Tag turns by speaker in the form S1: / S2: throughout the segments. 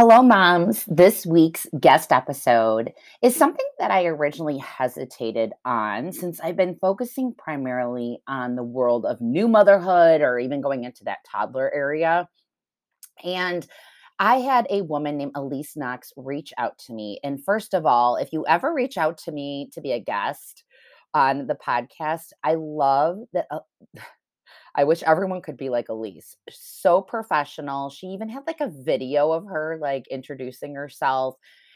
S1: Hello, moms. This week's guest episode is something that I originally hesitated on since I've been focusing primarily on the world of new motherhood or even going into that toddler area. And I had a woman named Elise Knox reach out to me. And first of all, if you ever reach out to me to be a guest on the podcast, I love that. Uh, I wish everyone could be like Elise. So professional. She even had like a video of her like introducing herself.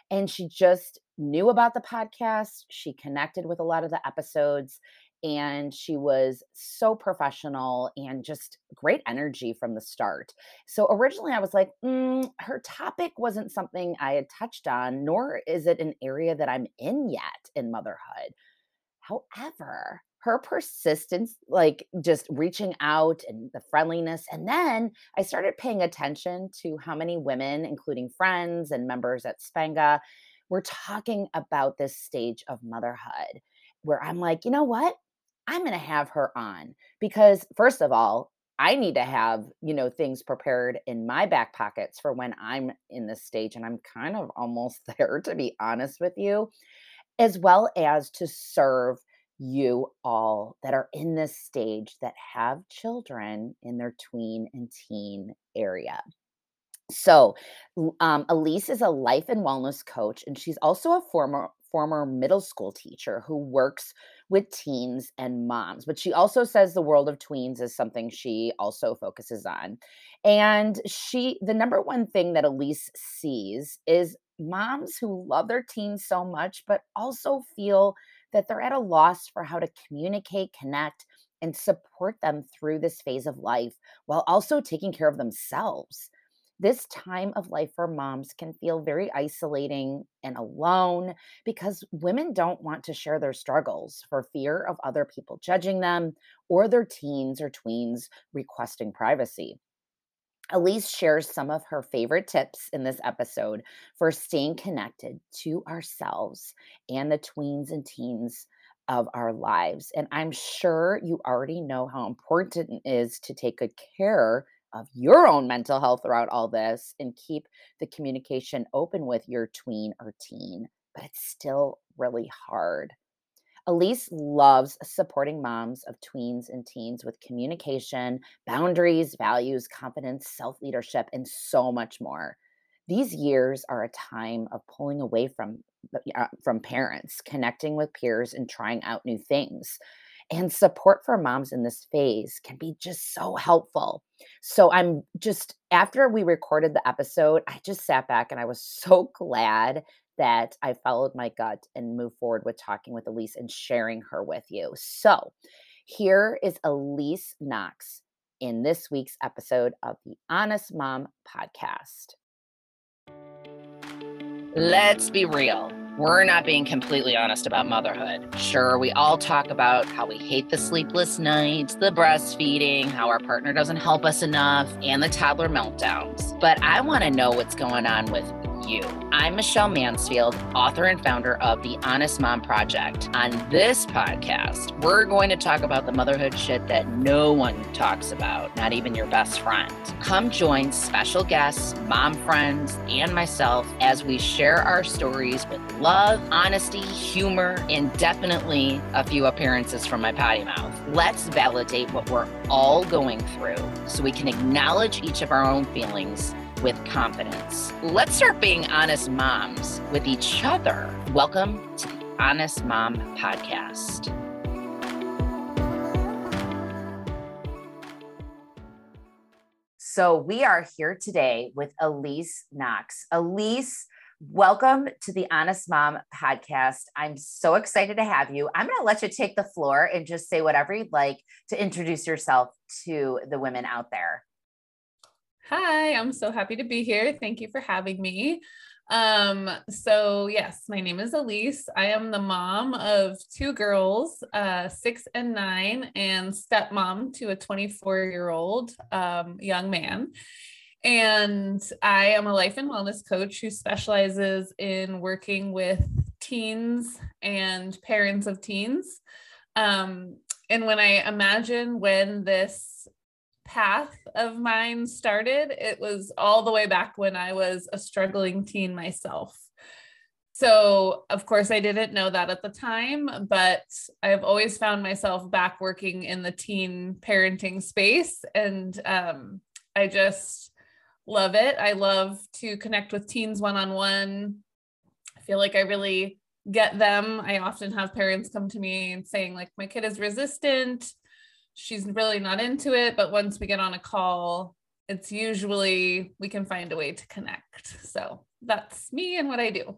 S1: And she just knew about the podcast. She connected with a lot of the episodes and she was so professional and just great energy from the start. So originally I was like, mm, her topic wasn't something I had touched on, nor is it an area that I'm in yet in motherhood. However, her persistence, like just reaching out and the friendliness. And then I started paying attention to how many women, including friends and members at Spenga, were talking about this stage of motherhood where I'm like, you know what? I'm going to have her on because, first of all, I need to have, you know, things prepared in my back pockets for when I'm in this stage. And I'm kind of almost there, to be honest with you, as well as to serve you all that are in this stage that have children in their tween and teen area. So, um, Elise is a life and wellness coach, and she's also a former former middle school teacher who works with teens and moms. But she also says the world of tweens is something she also focuses on. And she, the number one thing that Elise sees is moms who love their teens so much, but also feel that they're at a loss for how to communicate, connect, and support them through this phase of life while also taking care of themselves. This time of life for moms can feel very isolating and alone because women don't want to share their struggles for fear of other people judging them or their teens or tweens requesting privacy. Elise shares some of her favorite tips in this episode for staying connected to ourselves and the tweens and teens of our lives. And I'm sure you already know how important it is to take good care of your own mental health throughout all this and keep the communication open with your tween or teen. But it's still really hard. Elise loves supporting moms of tweens and teens with communication, boundaries, values, confidence, self leadership, and so much more. These years are a time of pulling away from uh, from parents, connecting with peers, and trying out new things. And support for moms in this phase can be just so helpful. So I'm just after we recorded the episode, I just sat back and I was so glad that I followed my gut and moved forward with talking with Elise and sharing her with you. So, here is Elise Knox in this week's episode of the Honest Mom podcast.
S2: Let's be real. We're not being completely honest about motherhood. Sure, we all talk about how we hate the sleepless nights, the breastfeeding, how our partner doesn't help us enough, and the toddler meltdowns. But I want to know what's going on with you. I'm Michelle Mansfield, author and founder of the Honest Mom Project. On this podcast, we're going to talk about the motherhood shit that no one talks about, not even your best friend. Come join special guests, mom friends, and myself as we share our stories with love, honesty, humor, and definitely a few appearances from my potty mouth. Let's validate what we're all going through so we can acknowledge each of our own feelings with confidence. Let's start being honest moms with each other. Welcome to the Honest Mom Podcast. So, we are here today with Elise Knox. Elise, welcome to the Honest Mom podcast. I'm so excited to have you. I'm going to let you take the floor and just say whatever you'd like to introduce yourself to the women out there.
S3: Hi, I'm so happy to be here. Thank you for having me. Um, so yes, my name is Elise. I am the mom of two girls, uh, six and nine, and stepmom to a 24 year old um, young man. And I am a life and wellness coach who specializes in working with teens and parents of teens. Um, and when I imagine when this path of mine started, it was all the way back when I was a struggling teen myself. So, of course, I didn't know that at the time, but I've always found myself back working in the teen parenting space. And um, I just love it. I love to connect with teens one on one. I feel like I really get them. I often have parents come to me and saying, like, my kid is resistant. She's really not into it. But once we get on a call, it's usually we can find a way to connect. So that's me and what I do.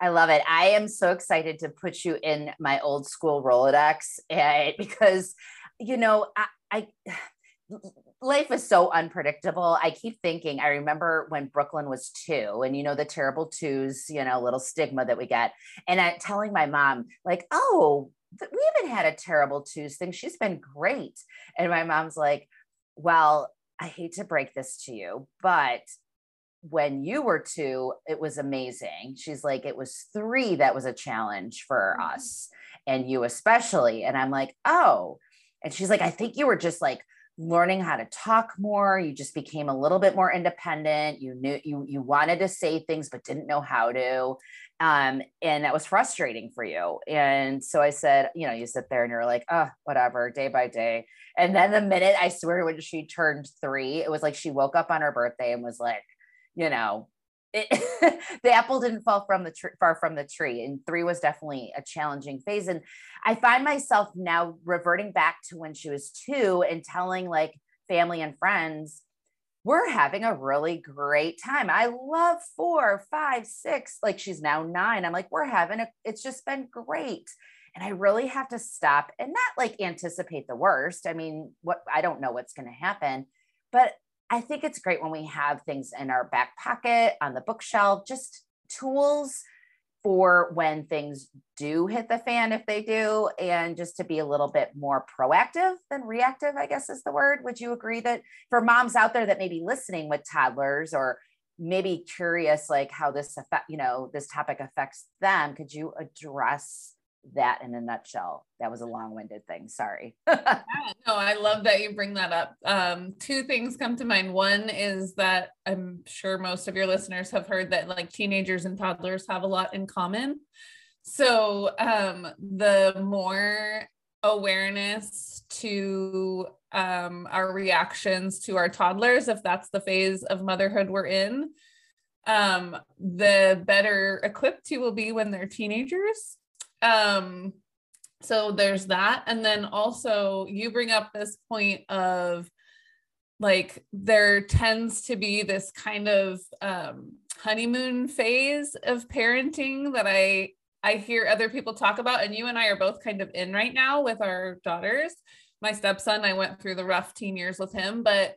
S1: I love it. I am so excited to put you in my old school Rolodex eh, because, you know, I, I life is so unpredictable. I keep thinking, I remember when Brooklyn was two, and you know, the terrible twos, you know, little stigma that we get. And I'm telling my mom, like, oh, we haven't had a terrible twos thing. She's been great. And my mom's like, well, I hate to break this to you, but when you were two, it was amazing. She's like, it was three that was a challenge for mm-hmm. us and you especially. And I'm like, oh. And she's like, I think you were just like learning how to talk more. You just became a little bit more independent. You knew you you wanted to say things but didn't know how to. Um, and that was frustrating for you. And so I said, you know, you sit there and you're like, oh, whatever, day by day. And then the minute I swear when she turned three, it was like she woke up on her birthday and was like, you know, it, the apple didn't fall from the tree far from the tree and three was definitely a challenging phase and i find myself now reverting back to when she was two and telling like family and friends we're having a really great time. I love four five six like she's now nine. I'm like we're having a it's just been great. And i really have to stop and not like anticipate the worst. I mean what i don't know what's going to happen but I think it's great when we have things in our back pocket, on the bookshelf, just tools for when things do hit the fan, if they do, and just to be a little bit more proactive than reactive, I guess is the word. Would you agree that for moms out there that may be listening with toddlers or maybe curious like how this affect, you know, this topic affects them, could you address that in a nutshell. That was a long-winded thing. Sorry.
S3: yeah, no, I love that you bring that up. Um, two things come to mind. One is that I'm sure most of your listeners have heard that like teenagers and toddlers have a lot in common. So um, the more awareness to um, our reactions to our toddlers, if that's the phase of motherhood we're in, um, the better equipped you will be when they're teenagers um so there's that. And then also you bring up this point of like there tends to be this kind of um, honeymoon phase of parenting that i i hear other people talk about. And you and i are both kind of in right now with our daughters. My stepson i went through the rough teen years with him but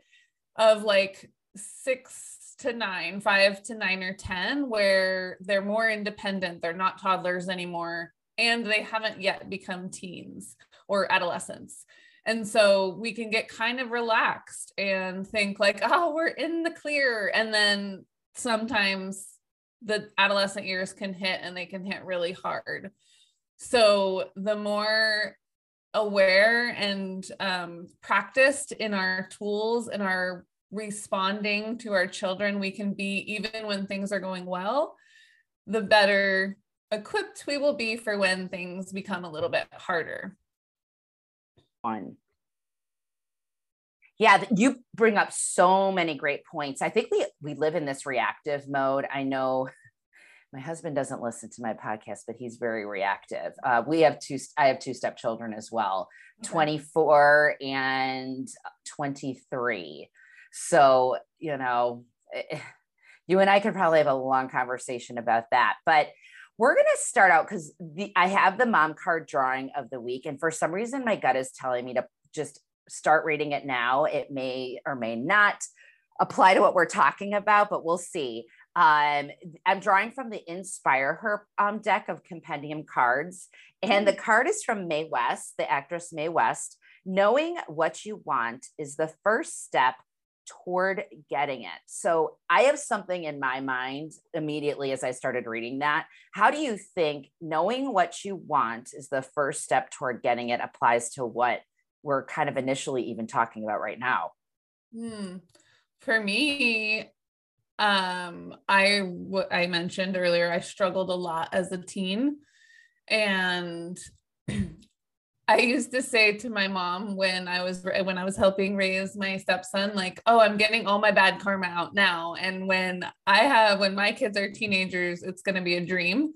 S3: of like six to nine five to nine or ten where they're more independent. They're not toddlers anymore and they haven't yet become teens or adolescents. And so we can get kind of relaxed and think like, oh, we're in the clear. And then sometimes the adolescent years can hit and they can hit really hard. So the more aware and um, practiced in our tools and our responding to our children we can be even when things are going well the better equipped we will be for when things become a little bit harder.
S1: One. Yeah, you bring up so many great points. I think we we live in this reactive mode. I know my husband doesn't listen to my podcast, but he's very reactive. Uh, we have two. I have two stepchildren as well, okay. 24 and 23. So you know, eh, you and I could probably have a long conversation about that. But we're going to start out because I have the mom card drawing of the week. And for some reason, my gut is telling me to just start reading it now. It may or may not apply to what we're talking about, but we'll see. Um, I'm drawing from the Inspire Her um, deck of compendium cards. And the mm. card is from Mae West, the actress Mae West. Knowing what you want is the first step toward getting it. So I have something in my mind immediately as I started reading that. How do you think knowing what you want is the first step toward getting it applies to what we're kind of initially even talking about right now?
S3: Hmm. For me, um, I mentioned earlier, I struggled a lot as a teen, and I used to say to my mom when I was when I was helping raise my stepson, like, "Oh, I'm getting all my bad karma out now, and when I have when my kids are teenagers, it's going to be a dream."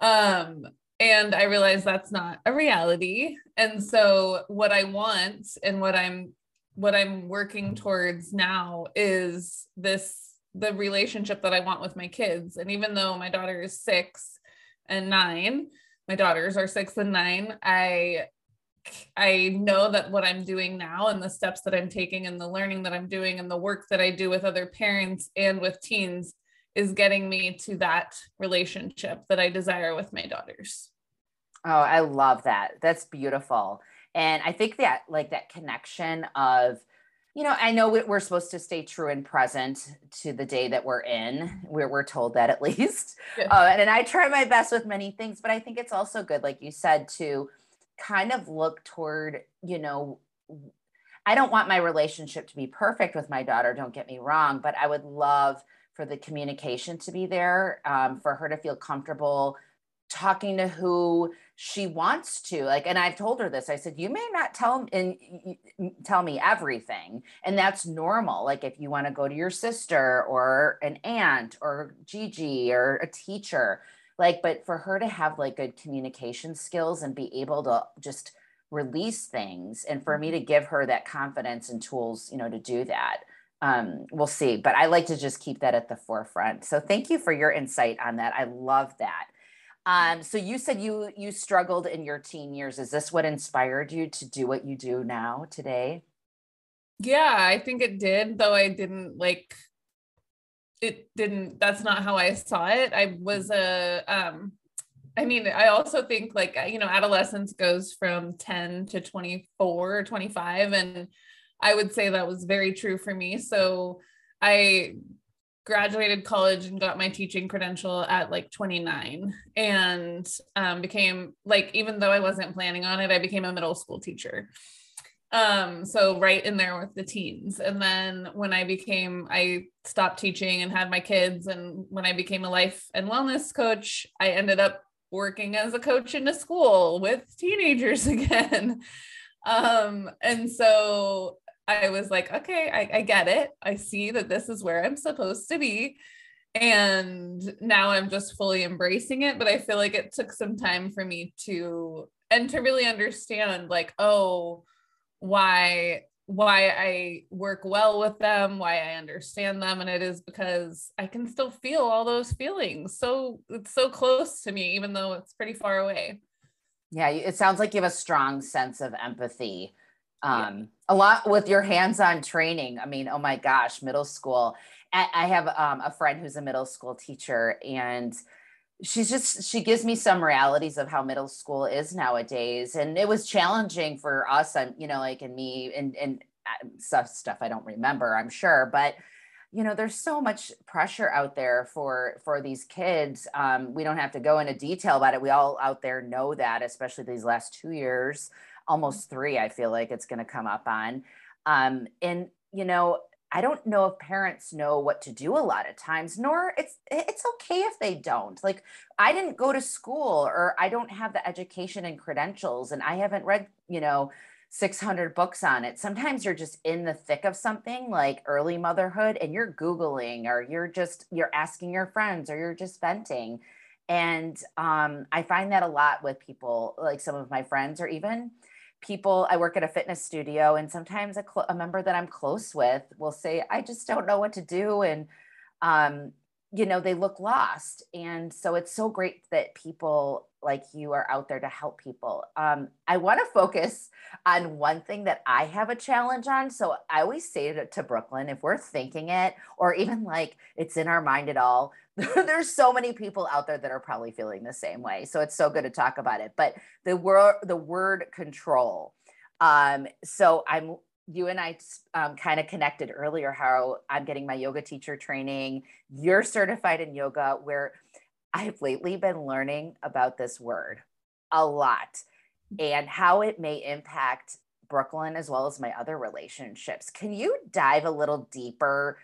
S3: Um, and I realized that's not a reality. And so, what I want and what I'm what I'm working towards now is this the relationship that I want with my kids. And even though my daughter is six and nine, my daughters are six and nine, I I know that what I'm doing now and the steps that I'm taking and the learning that I'm doing and the work that I do with other parents and with teens is getting me to that relationship that I desire with my daughters.
S1: Oh, I love that. That's beautiful. And I think that like that connection of, you know, I know we're supposed to stay true and present to the day that we're in. We're, we're told that at least. Yeah. Uh, and, and I try my best with many things, but I think it's also good, like you said, to kind of look toward, you know, I don't want my relationship to be perfect with my daughter, don't get me wrong, but I would love for the communication to be there, um, for her to feel comfortable talking to who she wants to like and i've told her this i said you may not tell and tell me everything and that's normal like if you want to go to your sister or an aunt or gigi or a teacher like but for her to have like good communication skills and be able to just release things and for me to mm-hmm. give her that confidence and tools you know to do that um, we'll see but i like to just keep that at the forefront so thank you for your insight on that i love that um, so you said you you struggled in your teen years. Is this what inspired you to do what you do now today?
S3: Yeah, I think it did, though I didn't like it didn't that's not how I saw it. I was a um I mean, I also think like you know, adolescence goes from 10 to 24 or 25 and I would say that was very true for me. So I graduated college and got my teaching credential at like 29 and um, became like even though i wasn't planning on it i became a middle school teacher. Um so right in there with the teens. And then when i became i stopped teaching and had my kids and when i became a life and wellness coach i ended up working as a coach in a school with teenagers again. Um and so I was like, okay, I, I get it. I see that this is where I'm supposed to be. And now I'm just fully embracing it. But I feel like it took some time for me to, and to really understand, like, oh, why why I work well with them, why I understand them. And it is because I can still feel all those feelings. So it's so close to me, even though it's pretty far away.
S1: Yeah, it sounds like you have a strong sense of empathy um, yeah. a lot with your hands-on training. I mean, oh my gosh, middle school. I have um, a friend who's a middle school teacher, and she's just she gives me some realities of how middle school is nowadays, and it was challenging for us. I'm, you know, like and me, and and uh, stuff stuff I don't remember, I'm sure, but you know there's so much pressure out there for for these kids um, we don't have to go into detail about it we all out there know that especially these last two years almost three, I feel like it's going to come up on. Um, and, you know, I don't know if parents know what to do a lot of times, nor it's it's okay if they don't. Like I didn't go to school or I don't have the education and credentials and I haven't read, you know, 600 books on it. Sometimes you're just in the thick of something like early motherhood and you're googling or you're just you're asking your friends or you're just venting. And um, I find that a lot with people like some of my friends or even people i work at a fitness studio and sometimes a, cl- a, member that i'm close with will say i just don't know what to do and um, you know they look lost and so it's so great that people like you are out there to help people. Um, i want to focus on one thing that i have a challenge on so i always say to, to brooklyn if we're thinking it or even like it's in our mind at all there's so many people out there that are probably feeling the same way so it's so good to talk about it but the word the word control um, so i'm you and I um, kind of connected earlier how I'm getting my yoga teacher training. You're certified in yoga, where I've lately been learning about this word a lot and how it may impact Brooklyn as well as my other relationships. Can you dive a little deeper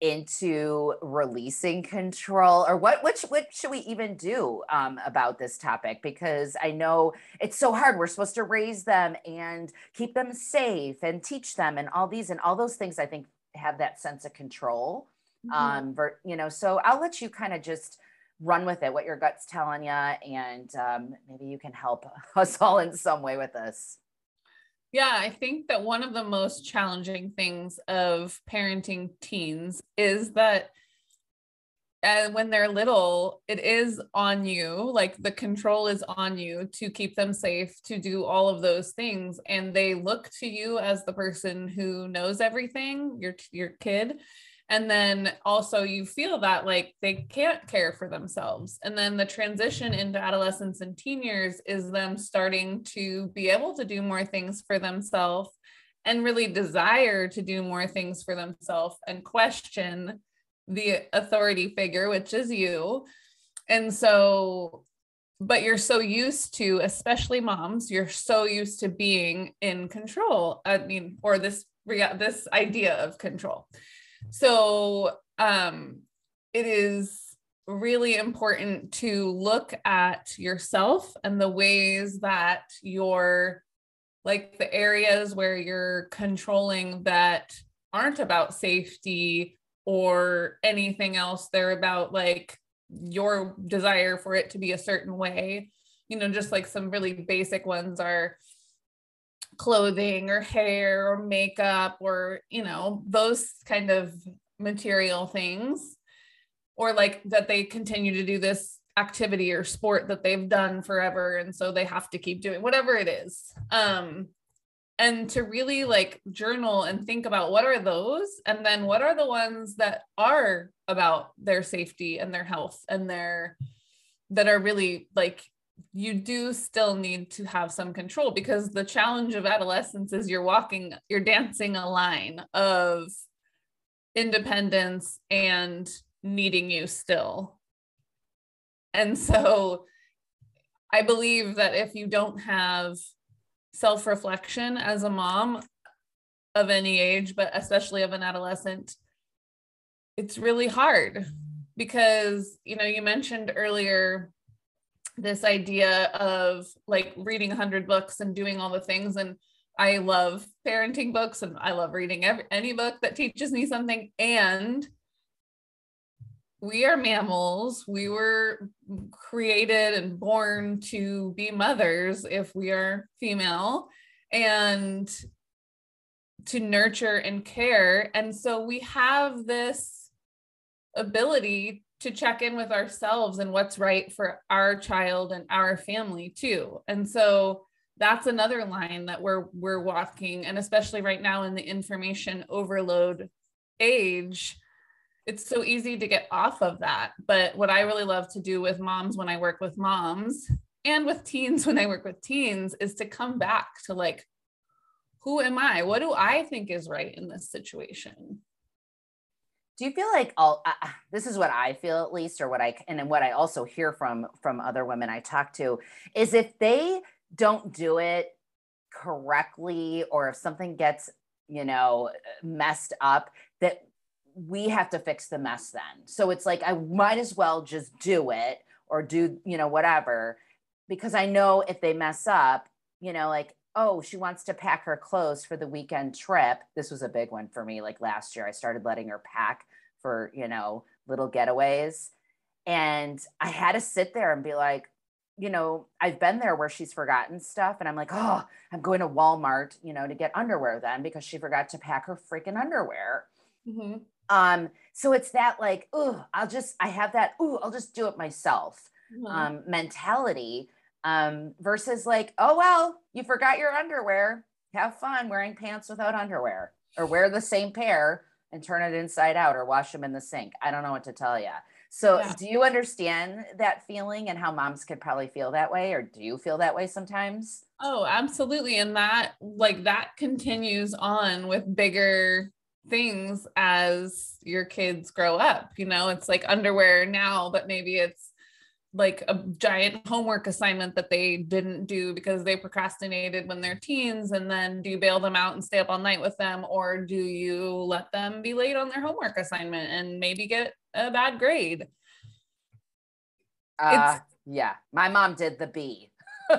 S1: into releasing control or what what, what should we even do um, about this topic because i know it's so hard we're supposed to raise them and keep them safe and teach them and all these and all those things i think have that sense of control mm-hmm. um ver, you know so i'll let you kind of just run with it what your gut's telling you and um, maybe you can help us all in some way with this
S3: yeah, I think that one of the most challenging things of parenting teens is that and uh, when they're little, it is on you, like the control is on you to keep them safe, to do all of those things. And they look to you as the person who knows everything, your, your kid and then also you feel that like they can't care for themselves. And then the transition into adolescence and teen years is them starting to be able to do more things for themselves and really desire to do more things for themselves and question the authority figure which is you. And so but you're so used to especially moms you're so used to being in control. I mean or this this idea of control so um, it is really important to look at yourself and the ways that you're like the areas where you're controlling that aren't about safety or anything else. They're about like your desire for it to be a certain way. You know, just like some really basic ones are clothing or hair or makeup or you know those kind of material things or like that they continue to do this activity or sport that they've done forever and so they have to keep doing whatever it is. Um and to really like journal and think about what are those and then what are the ones that are about their safety and their health and their that are really like you do still need to have some control because the challenge of adolescence is you're walking, you're dancing a line of independence and needing you still. And so I believe that if you don't have self reflection as a mom of any age, but especially of an adolescent, it's really hard because, you know, you mentioned earlier this idea of like reading 100 books and doing all the things and i love parenting books and i love reading every, any book that teaches me something and we are mammals. We were created and born to be mothers if we are female and to nurture and care. And so we have this ability to check in with ourselves and what's right for our child and our family too. And so that's another line that we're we're walking and especially right now in the information overload age it's so easy to get off of that. But what i really love to do with moms when i work with moms and with teens when i work with teens is to come back to like who am i? What do i think is right in this situation
S1: do you feel like all uh, this is what i feel at least or what i and then what i also hear from from other women i talk to is if they don't do it correctly or if something gets you know messed up that we have to fix the mess then. So it's like i might as well just do it or do you know whatever because i know if they mess up you know like oh, she wants to pack her clothes for the weekend trip. This was a big one for me. Like last year, I started letting her pack for, you know, little getaways. And I had to sit there and be like, you know, I've been there where she's forgotten stuff. And I'm like, oh, I'm going to Walmart, you know, to get underwear then because she forgot to pack her freaking underwear. Mm-hmm. Um, so it's that like, oh, I'll just, I have that, oh, I'll just do it myself mm-hmm. um, mentality um, versus like, oh, well, you forgot your underwear. Have fun wearing pants without underwear or wear the same pair and turn it inside out or wash them in the sink. I don't know what to tell you. So, yeah. do you understand that feeling and how moms could probably feel that way, or do you feel that way sometimes?
S3: Oh, absolutely. And that, like, that continues on with bigger things as your kids grow up. You know, it's like underwear now, but maybe it's like a giant homework assignment that they didn't do because they procrastinated when they're teens and then do you bail them out and stay up all night with them or do you let them be late on their homework assignment and maybe get a bad grade?
S1: Uh, yeah my mom did the b.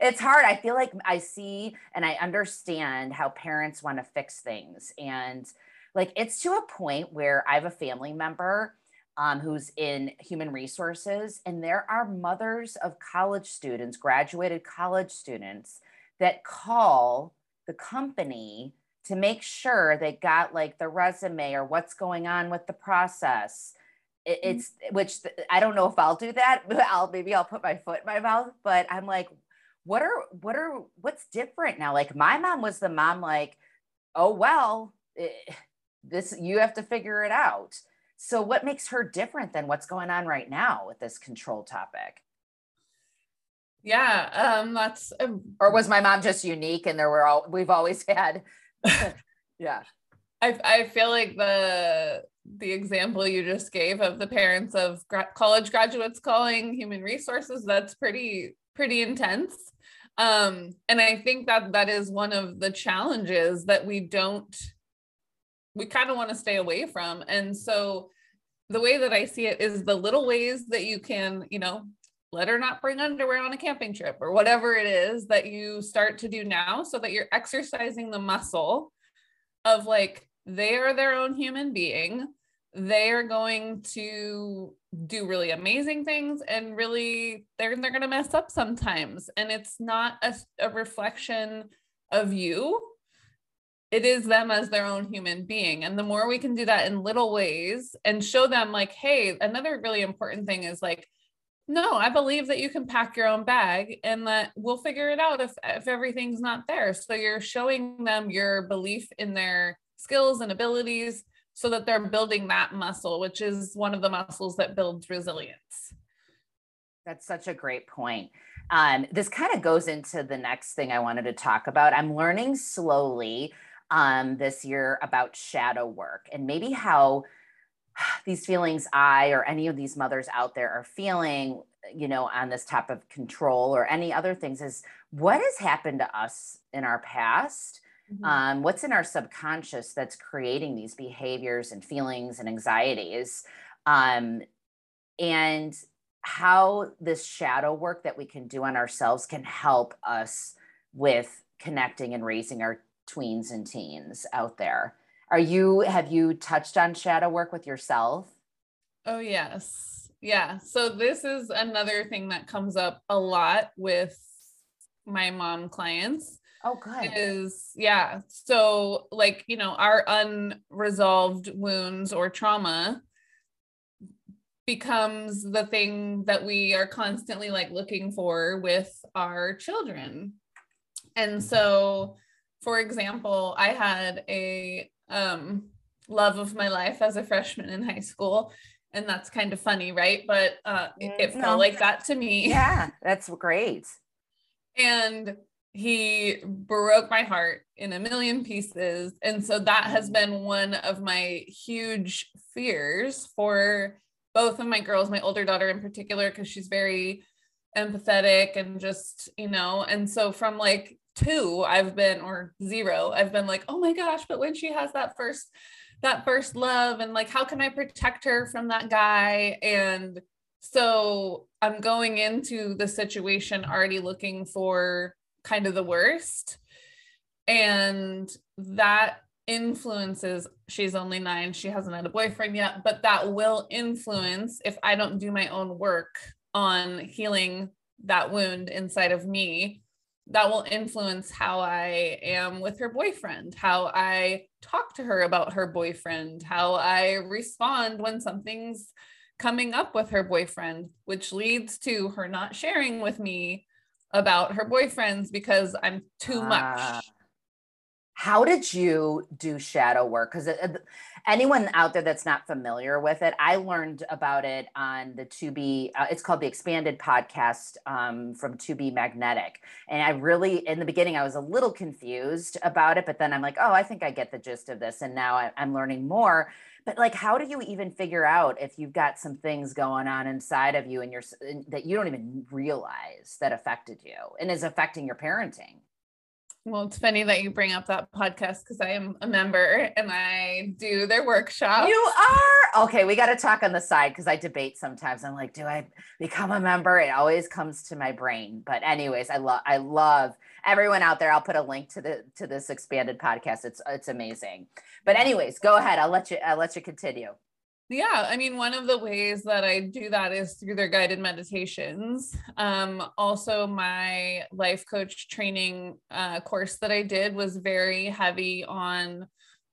S1: It's hard. I feel like i see and i understand how parents want to fix things and like it's to a point where i have a family member um, who's in human resources. And there are mothers of college students, graduated college students, that call the company to make sure they got like the resume or what's going on with the process. It, mm-hmm. it's which I don't know if I'll do that. but I'll maybe I'll put my foot in my mouth, but I'm like, what are what are what's different now? Like my mom was the mom, like, oh well, it, eh, this you have to figure it out so, what makes her different than what's going on right now with this control topic?
S3: Yeah, um, that's.
S1: Um, or was my mom just unique and there were all, we've always had, yeah.
S3: I, I feel like the the example you just gave of the parents of gra- college graduates calling human resources that's pretty pretty intense um and i think that that is one of the challenges that we don't we kind of want to stay away from. And so the way that I see it is the little ways that you can, you know, let her not bring underwear on a camping trip or whatever it is that you start to do now so that you're exercising the muscle of like they are their own human being. They are going to do really amazing things and really they're they're going to mess up sometimes. And it's not a, a reflection of you it is them as their own human being. And the more we can do that in little ways and show them, like, hey, another really important thing is like, no, I believe that you can pack your own bag and that we'll figure it out if, if everything's not there. So you're showing them your belief in their skills and abilities so that they're building that muscle, which is one of the muscles that builds resilience.
S1: That's such a great point. Um, this kind of goes into the next thing I wanted to talk about. I'm learning slowly um, this year about shadow work and maybe how these feelings I or any of these mothers out there are feeling, you know, on this type of control or any other things is what has happened to us in our past. Mm-hmm. Um, what's in our subconscious that's creating these behaviors and feelings and anxieties um, and how this shadow work that we can do on ourselves can help us with connecting and raising our tweens and teens out there. Are you have you touched on shadow work with yourself?
S3: Oh yes. Yeah. So this is another thing that comes up a lot with my mom clients.
S1: Oh good.
S3: Is yeah. So like, you know, our unresolved wounds or trauma becomes the thing that we are constantly like looking for with our children. And so for example, I had a um, love of my life as a freshman in high school. And that's kind of funny, right? But uh, it, it no. felt like that to me.
S1: Yeah, that's great.
S3: and he broke my heart in a million pieces. And so that has been one of my huge fears for both of my girls, my older daughter in particular, because she's very empathetic and just, you know, and so from like two i've been or zero i've been like oh my gosh but when she has that first that first love and like how can i protect her from that guy? And so i'm going into the situation already looking for kind of the worst. And that influences she's only nine she hasn't had a boyfriend yet but that will influence if i don't do my own work on healing that wound inside of me that will influence how I am with her boyfriend, how I talk to her about her boyfriend, how I respond when something's coming up with her boyfriend, which leads to her not sharing with me about her boyfriends because I'm too much. Uh,
S1: how did you do shadow work? Because anyone out there that's not familiar with it, I learned about it on the To Be, uh, it's called the Expanded Podcast um, from To Be Magnetic. And I really, in the beginning, I was a little confused about it, but then I'm like, oh, I think I get the gist of this. And now I, I'm learning more but like how do you even figure out if you've got some things going on inside of you and you're that you don't even realize that affected you and is affecting your parenting
S3: well, it's funny that you bring up that podcast because I am a member and I do their workshop.
S1: You are okay. We got to talk on the side because I debate sometimes. I'm like, do I become a member? It always comes to my brain. But anyways, I love I love everyone out there. I'll put a link to the to this expanded podcast. It's it's amazing. But anyways, go ahead. I'll let you I'll let you continue.
S3: Yeah, I mean, one of the ways that I do that is through their guided meditations. Um, also, my life coach training uh, course that I did was very heavy on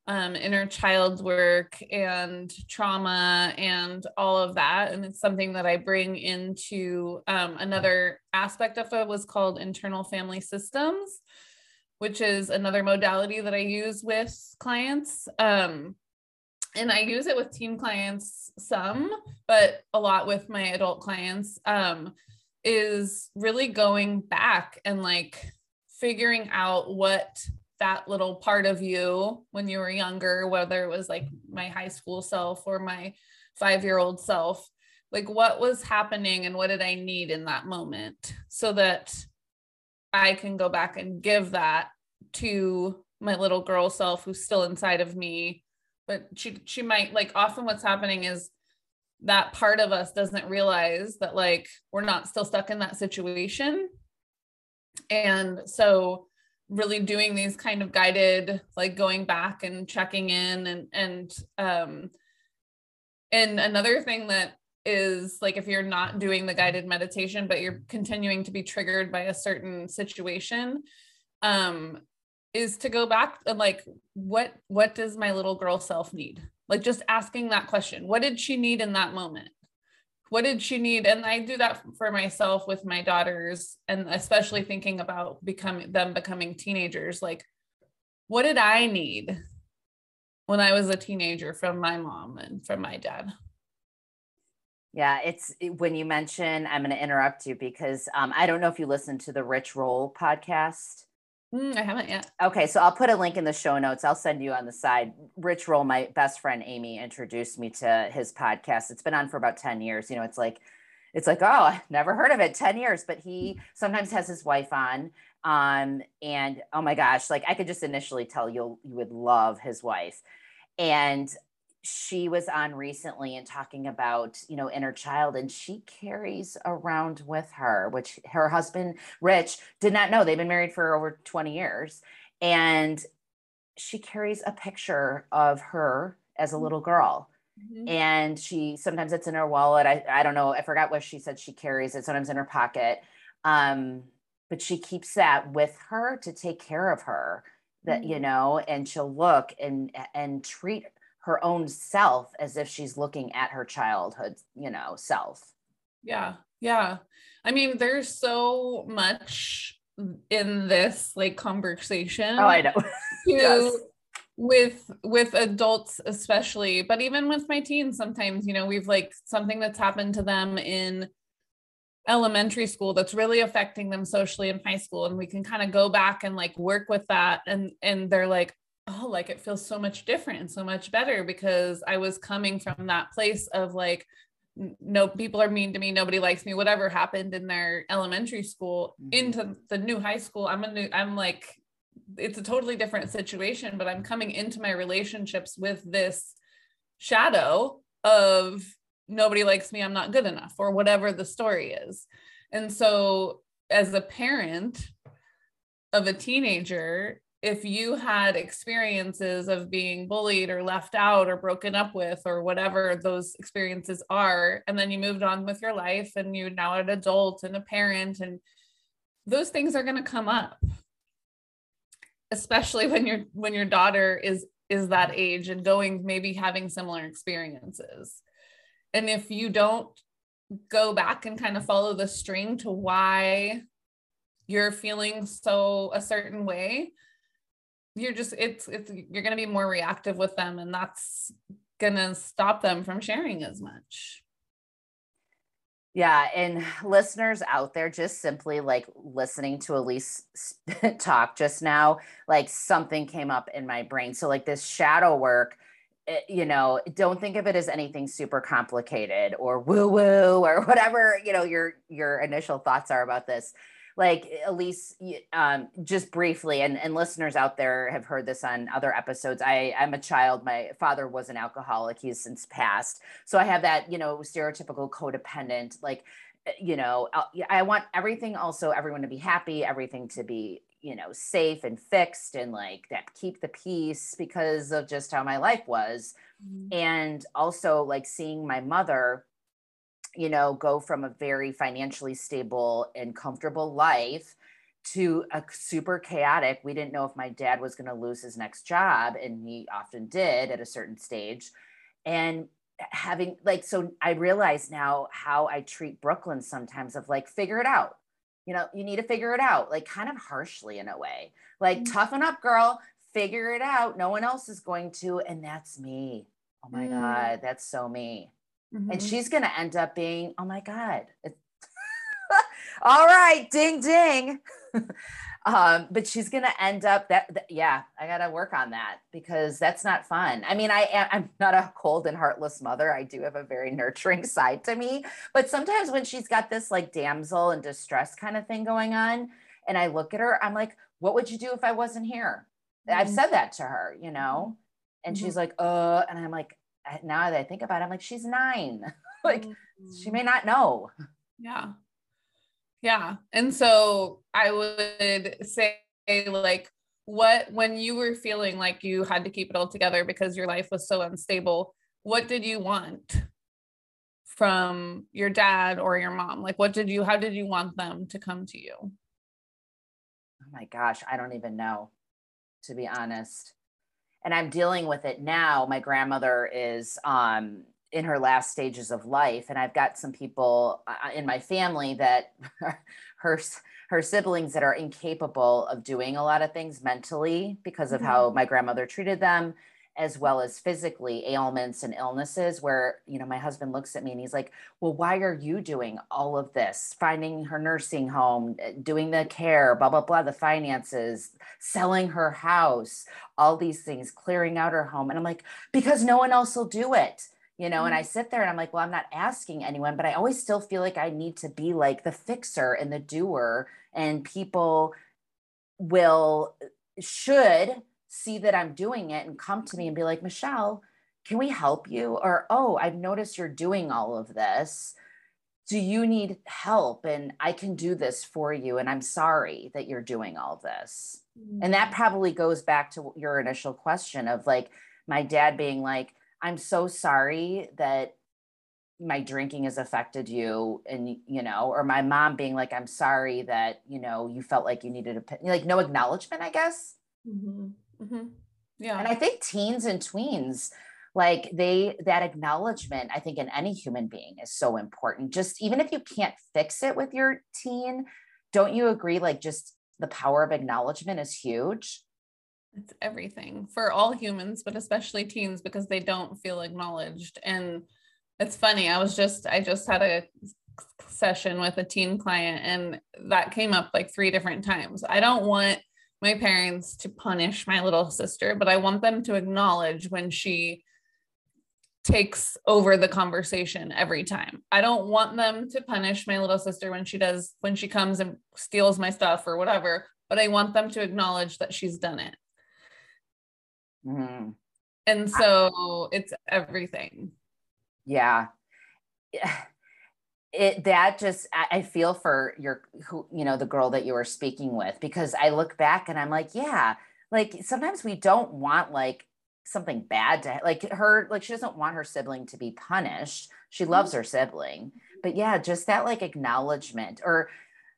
S3: um, inner child work and trauma and all of that. And it's something that I bring into um, another aspect of it was called internal family systems, which is another modality that I use with clients. Um, and I use it with teen clients some, but a lot with my adult clients um, is really going back and like figuring out what that little part of you when you were younger, whether it was like my high school self or my five year old self, like what was happening and what did I need in that moment so that I can go back and give that to my little girl self who's still inside of me but she she might like often what's happening is that part of us doesn't realize that like we're not still stuck in that situation. And so really doing these kind of guided like going back and checking in and and um and another thing that is like if you're not doing the guided meditation but you're continuing to be triggered by a certain situation um is to go back and like what what does my little girl self need? Like just asking that question. What did she need in that moment? What did she need? And i do that for myself with my daughters and especially thinking about becoming them becoming teenagers. Like what did i need when i was a teenager from my mom and from my dad?
S1: Yeah, it's when you mention, I'm going to interrupt you because um, I don't know if you listen to the Rich Roll podcast.
S3: Mm, I haven't yet.
S1: Okay, so I'll put a link in the show notes. I'll send you on the side. Rich Roll, my best friend Amy, introduced me to his podcast. It's been on for about 10 years. You know, it's like, it's like, oh, never heard of it, 10 years. But he sometimes has his wife on. Um, and oh my gosh, like I could just initially tell you'll you would love his wife. And she was on recently and talking about you know inner child and she carries around with her which her husband rich did not know they've been married for over 20 years and she carries a picture of her as a mm-hmm. little girl mm-hmm. and she sometimes it's in her wallet I, I don't know i forgot what she said she carries it sometimes in her pocket um, but she keeps that with her to take care of her that mm-hmm. you know and she'll look and and treat her own self as if she's looking at her childhood, you know, self.
S3: Yeah. Yeah. I mean, there's so much in this like conversation.
S1: Oh, I know.
S3: yes. with with adults especially, but even with my teens sometimes, you know, we've like something that's happened to them in elementary school that's really affecting them socially in high school and we can kind of go back and like work with that and and they're like oh, like it feels so much different and so much better because I was coming from that place of like, no people are mean to me nobody likes me whatever happened in their elementary school mm-hmm. into the new high school i'm a new i'm like it's a totally different situation but i'm coming into my relationships with this shadow of nobody likes me i'm not good enough or whatever the story is and so as a parent of a teenager if you had experiences of being bullied or left out or broken up with or whatever those experiences are and then you moved on with your life and you're now an adult and a parent and those things are going to come up. Especially when your when your daughter is is that age and going maybe having similar experiences. And if you don't go back and kind of follow the string to why you're feeling so a certain way you're just it's it's you're going to be more reactive with them and that's going to stop them from sharing as much
S1: yeah, and listeners out there just simply like listening to Elise talk just now, like something came up in my brain. So like this shadow work, eh, you know, don't think of it as anything super complicated or woo woo or whatever, you know, your your initial thoughts are about this like elise um, just briefly and, and listeners out there have heard this on other episodes i i'm a child my father was an alcoholic he's since passed so i have that you know stereotypical codependent like eh, you know i want everything also everyone to be happy everything to be you know safe and fixed and like that keep the peace because of just how my life was mm-hmm. and also like seeing my mother you know, go from a very financially stable and comfortable life to a super chaotic. We didn't know if my dad was going to lose his next job, and he often did at a certain stage. And having like, so I realize now how I treat Brooklyn sometimes of like, figure it out. You know, you need to figure it out, like kind of harshly in a way, like mm-hmm. toughen up, girl, figure it out. No one else is going to. And that's me. Oh my mm-hmm. God, that's so me. Mm-hmm. And she's going to end up being, oh my God. All right, ding, ding. um, but she's going to end up that, that yeah, I got to work on that because that's not fun. I mean, I am, I'm not a cold and heartless mother. I do have a very nurturing side to me, but sometimes when she's got this like damsel and distress kind of thing going on, and I look at her, I'm like, what would you do if I wasn't here? Mm-hmm. I've said that to her, you know, and mm-hmm. she's like, uh, and I'm like, now that I think about it, I'm like, she's nine. like mm-hmm. she may not know.
S3: Yeah. Yeah. And so I would say like what when you were feeling like you had to keep it all together because your life was so unstable, what did you want from your dad or your mom? Like what did you how did you want them to come to you?
S1: Oh my gosh, I don't even know to be honest and I'm dealing with it now. My grandmother is um, in her last stages of life, and I've got some people uh, in my family that her her siblings that are incapable of doing a lot of things mentally because of mm-hmm. how my grandmother treated them as well as physically ailments and illnesses where you know my husband looks at me and he's like well why are you doing all of this finding her nursing home eh, doing the care blah blah blah the finances selling her house all these things clearing out her home and i'm like because no one else will do it you know and i mm-hmm. sit there and i'm like well i'm not asking anyone but i always still feel like i need to be like the fixer and the doer and people will should see that I'm doing it and come to me and be like, Michelle, can we help you? Or, oh, I've noticed you're doing all of this. Do you need help? And I can do this for you. And I'm sorry that you're doing all this. Mm-hmm. And that mm. probably goes back to your initial question of like my dad being like, I'm so sorry that my drinking has affected you and you know or my mom being like i'm sorry that you know you felt like you needed a like no acknowledgement i guess
S3: mm-hmm. Mm-hmm. Yeah.
S1: And I think teens and tweens, like they, that acknowledgement, I think in any human being is so important. Just even if you can't fix it with your teen, don't you agree? Like just the power of acknowledgement is huge.
S3: It's everything for all humans, but especially teens because they don't feel acknowledged. And it's funny. I was just, I just had a session with a teen client and that came up like three different times. I don't want my parents to punish my little sister, but I want them to acknowledge when she takes over the conversation every time. I don't want them to punish my little sister when she does, when she comes and steals my stuff or whatever, but I want them to acknowledge that she's done it. Mm-hmm. And so it's everything.
S1: Yeah. Yeah it that just I feel for your who you know the girl that you were speaking with because I look back and I'm like yeah like sometimes we don't want like something bad to like her like she doesn't want her sibling to be punished she loves mm-hmm. her sibling but yeah just that like acknowledgement or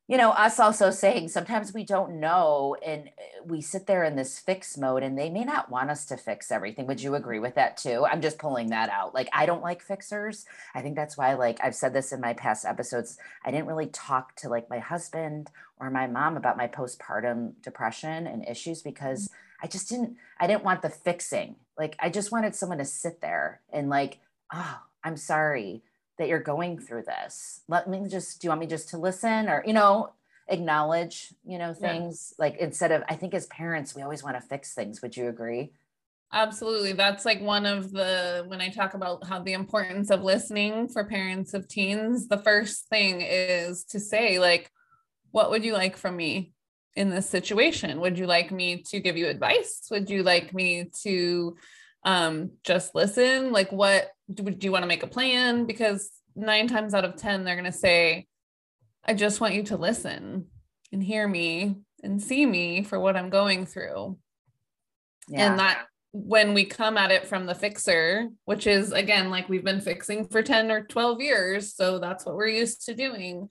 S1: you know, us also saying sometimes we don't know and uh, we sit there in this fix mode and they may not want us to fix everything. Would you agree with that too? I'm just pulling that out. Like, I don't like fixers. I think that's why, like, I've said this in my past episodes. I didn't really talk to like my husband or my mom about my postpartum depression and issues because I just didn't, I didn't want the fixing. Like, I just wanted someone to sit there and, like, oh, I'm sorry that you're going through this. Let me just, do you want me just to listen or, you know, acknowledge, you know, things yeah. like instead of, I think as parents, we always want to fix things. Would you agree?
S3: Absolutely. That's like one of the, when I talk about how the importance of listening for parents of teens, the first thing is to say, like, what would you like from me in this situation? Would you like me to give you advice? Would you like me to um, just listen? Like, what do, do you want to make a plan? Because nine times out of 10, they're going to say, I just want you to listen and hear me and see me for what I'm going through. Yeah. And that when we come at it from the fixer, which is again, like we've been fixing for 10 or 12 years. So that's what we're used to doing.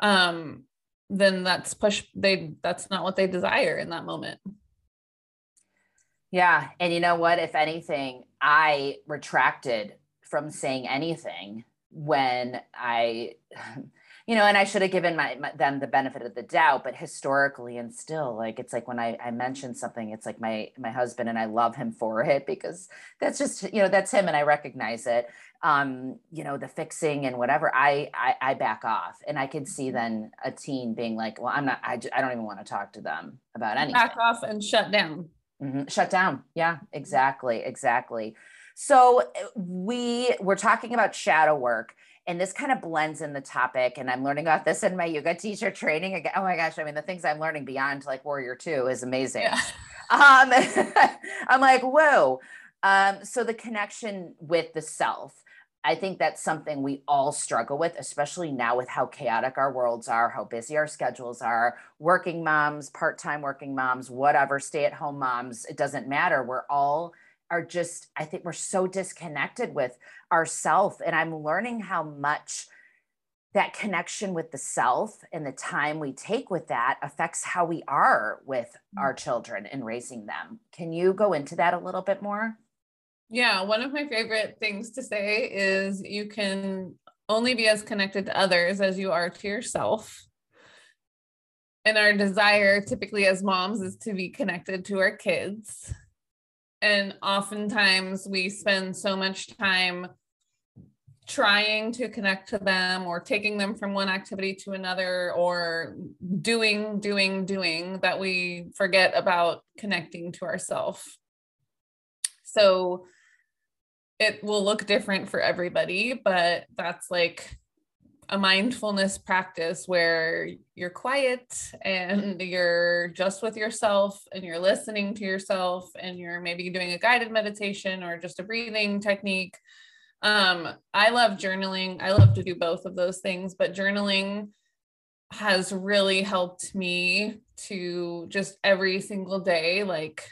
S3: Um, then that's push they that's not what they desire in that moment.
S1: Yeah. And you know what? If anything, I retracted from saying anything when I you know, and I should have given my, my, them the benefit of the doubt, but historically and still, like it's like when I I mention something, it's like my my husband and I love him for it because that's just you know that's him and I recognize it. Um, you know, the fixing and whatever, I I, I back off, and I can see mm-hmm. then a teen being like, well, I'm not, I I don't even want to talk to them about anything.
S3: Back off and shut down.
S1: Mm-hmm. Shut down. Yeah, exactly, exactly. So eh, we we're talking about shadow work and this kind of blends in the topic and i'm learning about this in my yoga teacher training again oh my gosh i mean the things i'm learning beyond like warrior two is amazing yeah. um, i'm like whoa um, so the connection with the self i think that's something we all struggle with especially now with how chaotic our worlds are how busy our schedules are. Working moms part-time working moms whatever stay-at-home moms it doesn't matter. We're all are just i think we're so disconnected with ourself and i'm learning how much that connection with the self and the time we take with that affects how we are with mm. our children and raising them. Can you go into that a little bit more
S3: yeah one of my favorite things to say is you can only be as connected to others as you are to yourself. And our desire typically as moms is to be connected to our kids. And oftentimes we spend so much time trying to connect to them or taking them from one activity to another or doing doing doing that we forget about connecting to ourselves so it will look different for everybody but that's like a mindfulness practice where you're quiet and you're just with yourself and you're listening to yourself and you're maybe doing a guided meditation or just a breathing technique. Um, I love journaling. I love to do both of those things, but journaling has really helped me to just every single day, like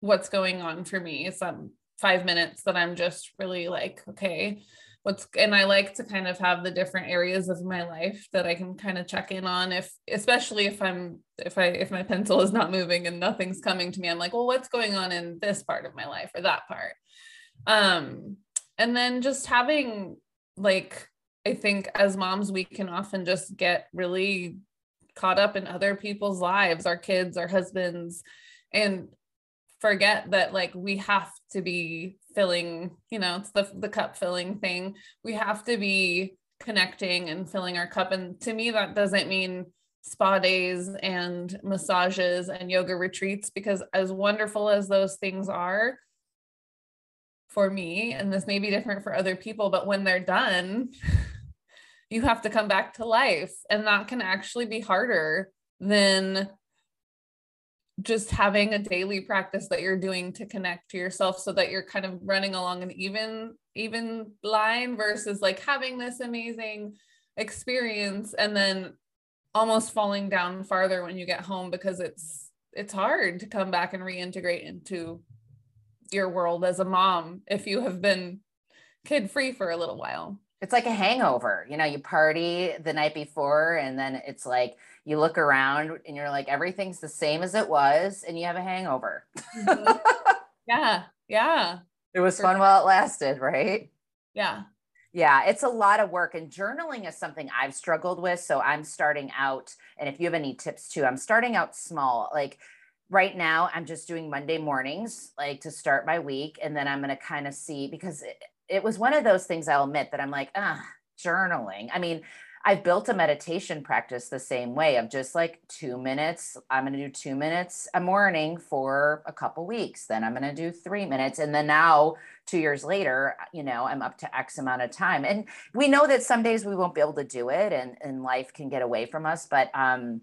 S3: what's going on for me. Some five minutes that I'm just really like, okay, what's and I like to kind of have the different areas of my life that I can kind of check in on if especially if I'm if I if my pencil is not moving and nothing's coming to me I'm like well what's going on in this part of my life or that part? Um and then just having like I think as moms we can often just get really caught up in other people's lives our kids our husbands and forget that like we have to be filling, you know, it's the the cup filling thing. We have to be connecting and filling our cup. And to me, that doesn't mean spa days and massages and yoga retreats, because as wonderful as those things are for me, and this may be different for other people, but when they're done, you have to come back to life. And that can actually be harder than just having a daily practice that you're doing to connect to yourself so that you're kind of running along an even even line versus like having this amazing experience and then almost falling down farther when you get home because it's it's hard to come back and reintegrate into your world as a mom if you have been kid free for a little while.
S1: It's like a hangover you know you party the night before and then it's like you look around and you're like everything's the same as it was and you have a hangover
S3: mm-hmm. yeah yeah
S1: it was For fun sure. while it lasted right
S3: yeah
S1: yeah it's a lot of work and journaling is something i've struggled with so i'm starting out and if you have any tips too i'm starting out small like right now I'm just doing Monday mornings, like to start my week. And then I'm going to kind of see because it, it, was one of those things I'll admit that I'm like, ah, journaling. I mean, I've built a meditation practice the same way of just like two minutes. I'm going to do two minutes a morning for a couple weeks. Then I'm going to do three minutes. And then now, two years later, you know, I'm up to X amount of time. And we know that some days we won't be able to do it and, and life can get away from us. But, um,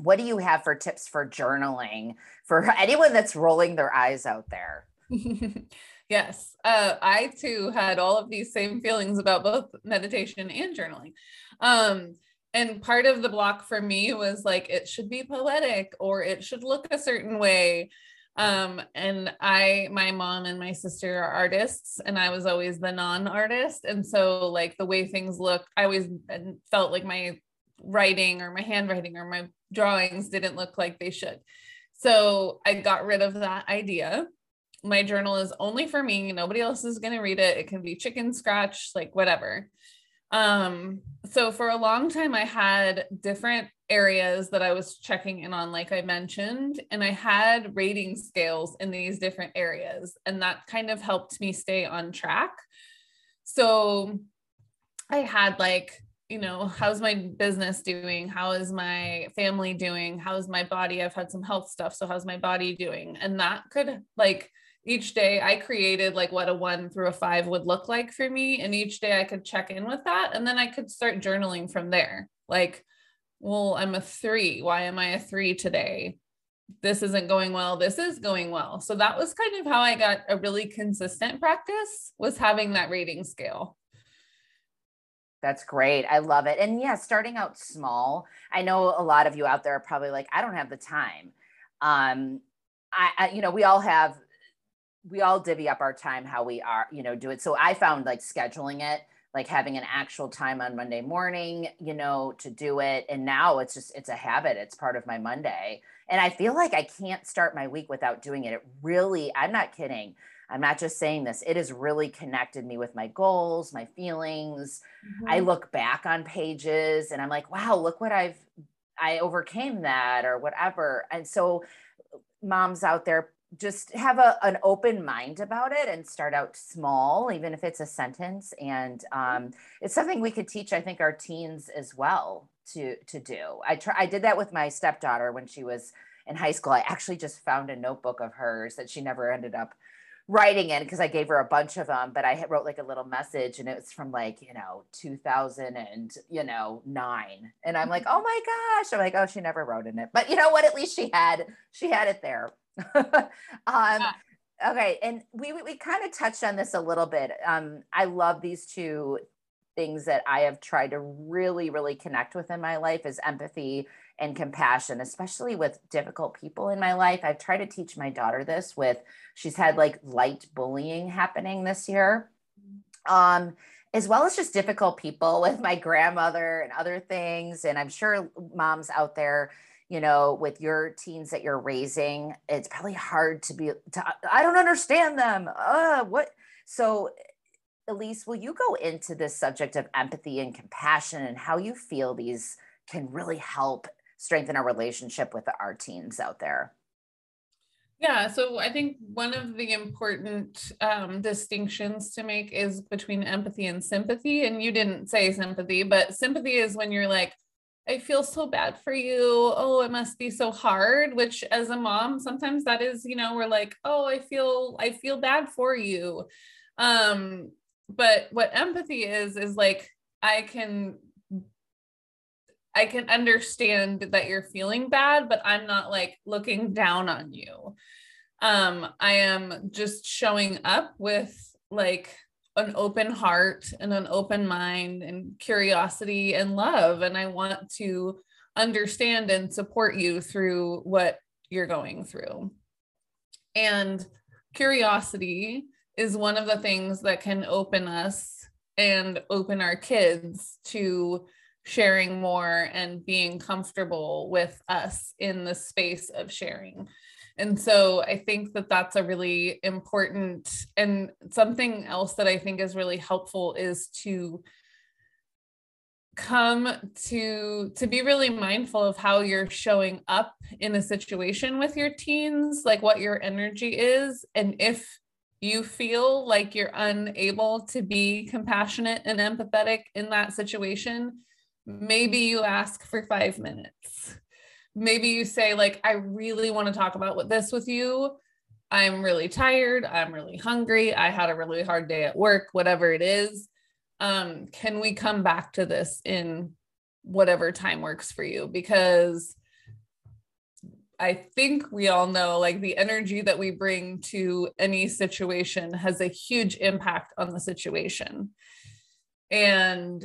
S1: what do you have for tips for journaling for anyone that's rolling their eyes out there?
S3: yes, uh, I too had all of these same feelings about both meditation and journaling. Um, and part of the block for me was like it should be poetic or it should look a certain way um and i my mom and my sister are artists and i was always the non-artist and so like the way things look i always felt like my writing or my handwriting or my drawings didn't look like they should. So I got rid of that idea. My journal is only for me. Nobody else is going to read it. It can be chicken scratch, like whatever. Um, so for a long time, I had different areas that I was checking in on, like I mentioned, and I had rating scales in these different areas, and that kind of helped me stay on track. So I had like you know, how's my business doing? How is my family doing? How's my body? I've had some health stuff. So, how's my body doing? And that could, like, each day I created like what a one through a five would look like for me. And each day I could check in with that. And then I could start journaling from there. Like, well, I'm a three. Why am I a three today? This isn't going well. This is going well. So that was kind of how I got a really consistent practice was having that rating scale.
S1: That's great. I love it. And yeah, starting out small. I know a lot of you out there are probably like, I don't have the time. Um, I, I, you know, we all have, we all divvy up our time how we are, you know, do it. So I found like scheduling it, like having an actual time on Monday morning, you know, to do it. And now it's just, it's a habit. It's part of my Monday. And I feel like I can't start my week without doing it. It really, I'm not kidding I'm not just saying this, it has really connected me with my goals, my feelings. Mm-hmm. I look back on pages and I'm like, wow, look what I've, I overcame that or whatever. And so, moms out there, just have a, an open mind about it and start out small, even if it's a sentence. And um, it's something we could teach, I think, our teens as well to to do. I try. I did that with my stepdaughter when she was in high school. I actually just found a notebook of hers that she never ended up writing in because I gave her a bunch of them, but I wrote like a little message and it was from like, you know, 2000 and, you know, nine. And I'm like, oh my gosh. I'm like, oh, she never wrote in it. But you know what? At least she had, she had it there. um, yeah. Okay. And we, we, we kind of touched on this a little bit. Um, I love these two things that I have tried to really, really connect with in my life is empathy and compassion, especially with difficult people in my life. I've tried to teach my daughter this with, she's had like light bullying happening this year. Um, as well as just difficult people with my grandmother and other things. And I'm sure moms out there, you know, with your teens that you're raising, it's probably hard to be, to, I don't understand them. Uh, what? So, Elise, will you go into this subject of empathy and compassion and how you feel these can really help strengthen our relationship with our teens out there?
S3: Yeah, so I think one of the important um, distinctions to make is between empathy and sympathy. And you didn't say sympathy, but sympathy is when you're like, I feel so bad for you. Oh, it must be so hard, which as a mom, sometimes that is, you know, we're like, oh, I feel, I feel bad for you. Um, but what empathy is, is like, I can I can understand that you're feeling bad, but I'm not like looking down on you. Um, I am just showing up with like an open heart and an open mind and curiosity and love. And I want to understand and support you through what you're going through. And curiosity is one of the things that can open us and open our kids to sharing more and being comfortable with us in the space of sharing. And so I think that that's a really important and something else that I think is really helpful is to come to to be really mindful of how you're showing up in a situation with your teens like what your energy is and if you feel like you're unable to be compassionate and empathetic in that situation maybe you ask for 5 minutes maybe you say like i really want to talk about what this with you i'm really tired i'm really hungry i had a really hard day at work whatever it is um, can we come back to this in whatever time works for you? Because I think we all know like the energy that we bring to any situation has a huge impact on the situation. And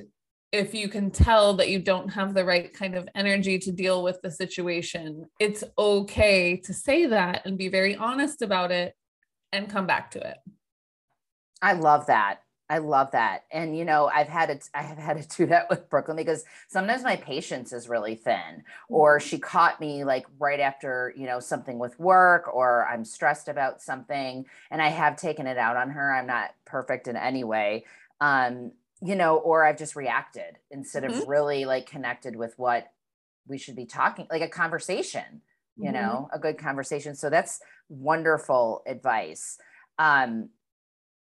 S3: if you can tell that you don't have the right kind of energy to deal with the situation, it's okay to say that and be very honest about it and come back to it.
S1: I love that. I love that. And you know, I've had it I have had to do that with Brooklyn because sometimes my patience is really thin or mm-hmm. she caught me like right after, you know, something with work or I'm stressed about something and I have taken it out on her. I'm not perfect in any way. Um, you know, or I've just reacted instead mm-hmm. of really like connected with what we should be talking like a conversation, you mm-hmm. know, a good conversation. So that's wonderful advice. Um,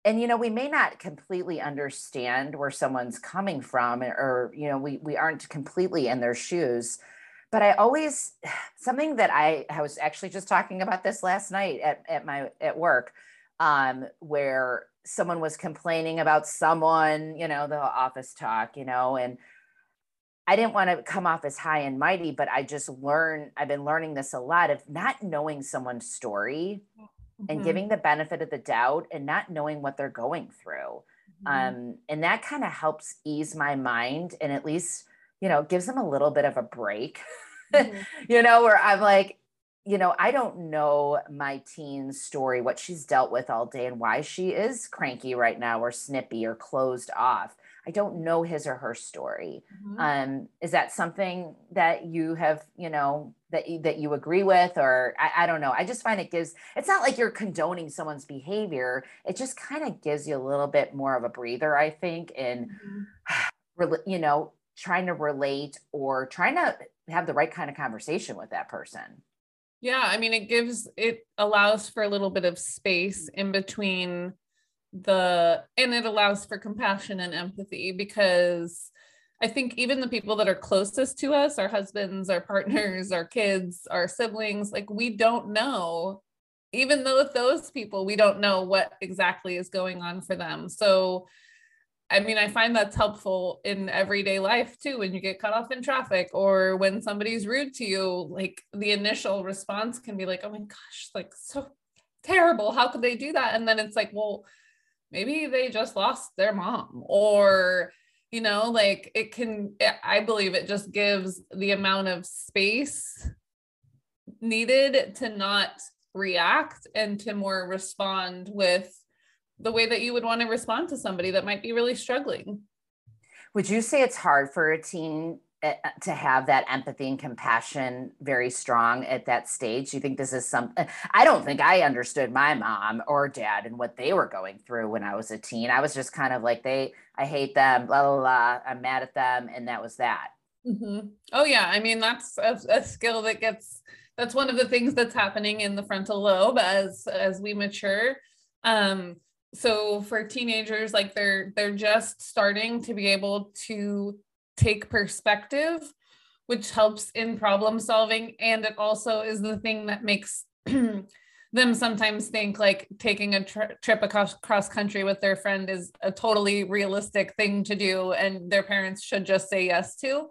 S1: and you know we may not completely understand where someone's coming from or you know we we aren't completely in their shoes but i always something that i, I was actually just talking about this last night at, at my at work um, where someone was complaining about someone you know the office talk you know and I didn't want to come off as high and mighty, but I just learned, I've been learning this a lot of not knowing someone's story mm-hmm. and giving the benefit of the doubt and not knowing what they're going through. Mm-hmm. Um, and that kind of helps ease my mind and at least, you know, gives them a little bit of a break, mm-hmm. you know, where I'm like, you know, I don't know my teen's story, what she's dealt with all day and why she is cranky right now or snippy or closed off. I don't know his or her story. Mm-hmm. Um, is that something that you have, you know, that you, that you agree with, or I, I, don't know. I just find it gives. It's not like you're condoning someone's behavior. It just kind of gives you a little bit more of a breather, I think, in, mm-hmm. you know, trying to relate or trying to have the right kind of conversation with that person.
S3: Yeah, I mean, it gives it allows for a little bit of space in between the and it allows for compassion and empathy because I think even the people that are closest to us, our husbands, our partners, our kids, our siblings, like we don't know, even though those people, we don't know what exactly is going on for them. So, I mean, I find that's helpful in everyday life too. When you get cut off in traffic or when somebody's rude to you, like the initial response can be like, oh my gosh, like so terrible. How could they do that? And then it's like, well, maybe they just lost their mom or you know like it can i believe it just gives the amount of space needed to not react and to more respond with the way that you would want to respond to somebody that might be really struggling
S1: would you say it's hard for a teen Eh, to have that empathy and compassion very strong at that stage? You think this is something? I don't think I understood my mom or dad and what they were going through when I was a teen. I was just kind of like, they, I hate them, blah, blah, blah. I'm mad at them. And that was that.
S3: Mm-hmm. Oh, yeah. I mean, that's a, a skill that gets, that's one of the things that's happening in the frontal lobe as, as we mature. Um, so for teenagers like they're they're just starting to be able to take perspective, which helps in problem solving. And it also is the thing that makes them sometimes think like taking a tri- trip across cross country with their friend is a totally realistic thing to do and their parents should just say yes to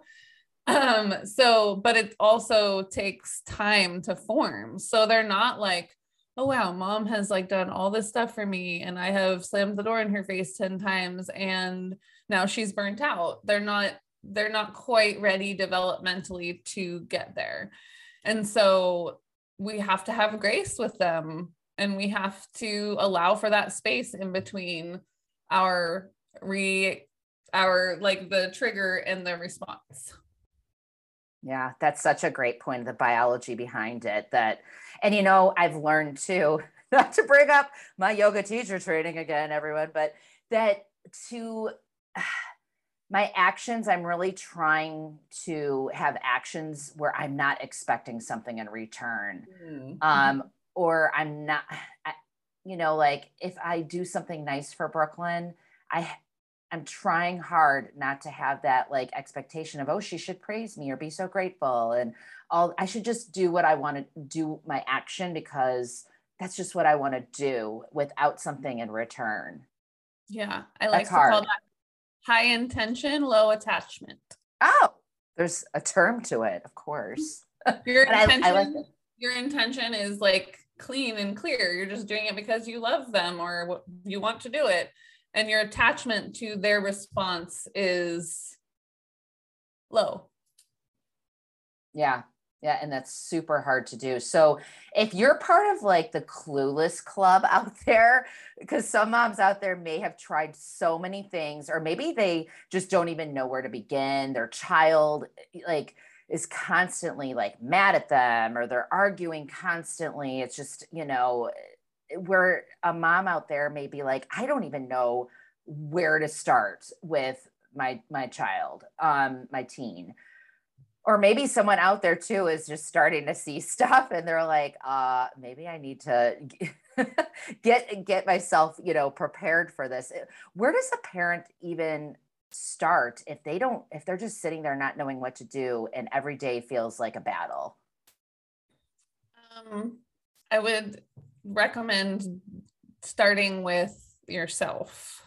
S3: um so but it also takes time to form so they're not like oh wow mom has like done all this stuff for me and i have slammed the door in her face 10 times and now she's burnt out they're not they're not quite ready developmentally to get there. And so we have to have grace with them and we have to allow for that space in between our re our like the trigger and the response.
S1: Yeah, that's such a great point the biology behind it that and you know, I've learned too not to bring up my yoga teacher training again everyone, but that to my actions i'm really trying to have actions where i'm not expecting something in return mm-hmm. um or i'm not I, you know like if i do something nice for brooklyn i i'm trying hard not to have that like expectation of oh she should praise me or be so grateful and all i should just do what i want to do my action because that's just what i want to do without something in return
S3: yeah i like that's to hard. call that high intention, low attachment.
S1: Oh, there's a term to it, of course. Mm-hmm.
S3: Your intention, I, I like your intention is like clean and clear. You're just doing it because you love them or you want to do it. And your attachment to their response is low.
S1: Yeah. Yeah, and that's super hard to do. So, if you're part of like the clueless club out there, because some moms out there may have tried so many things, or maybe they just don't even know where to begin. Their child, eh, like, is constantly like mad at them, or they're arguing constantly. It's just, you know, where a mom out there may be like, I don't even know where to start with my my child, um, my teen. Or maybe someone out there too is just starting to see stuff and they're like uh maybe i need to get get myself you know prepared for this. Where does a parent even start if they don't if they're just sitting there not knowing what to do and every day feels like a battle?
S3: Um i would recommend starting with yourself.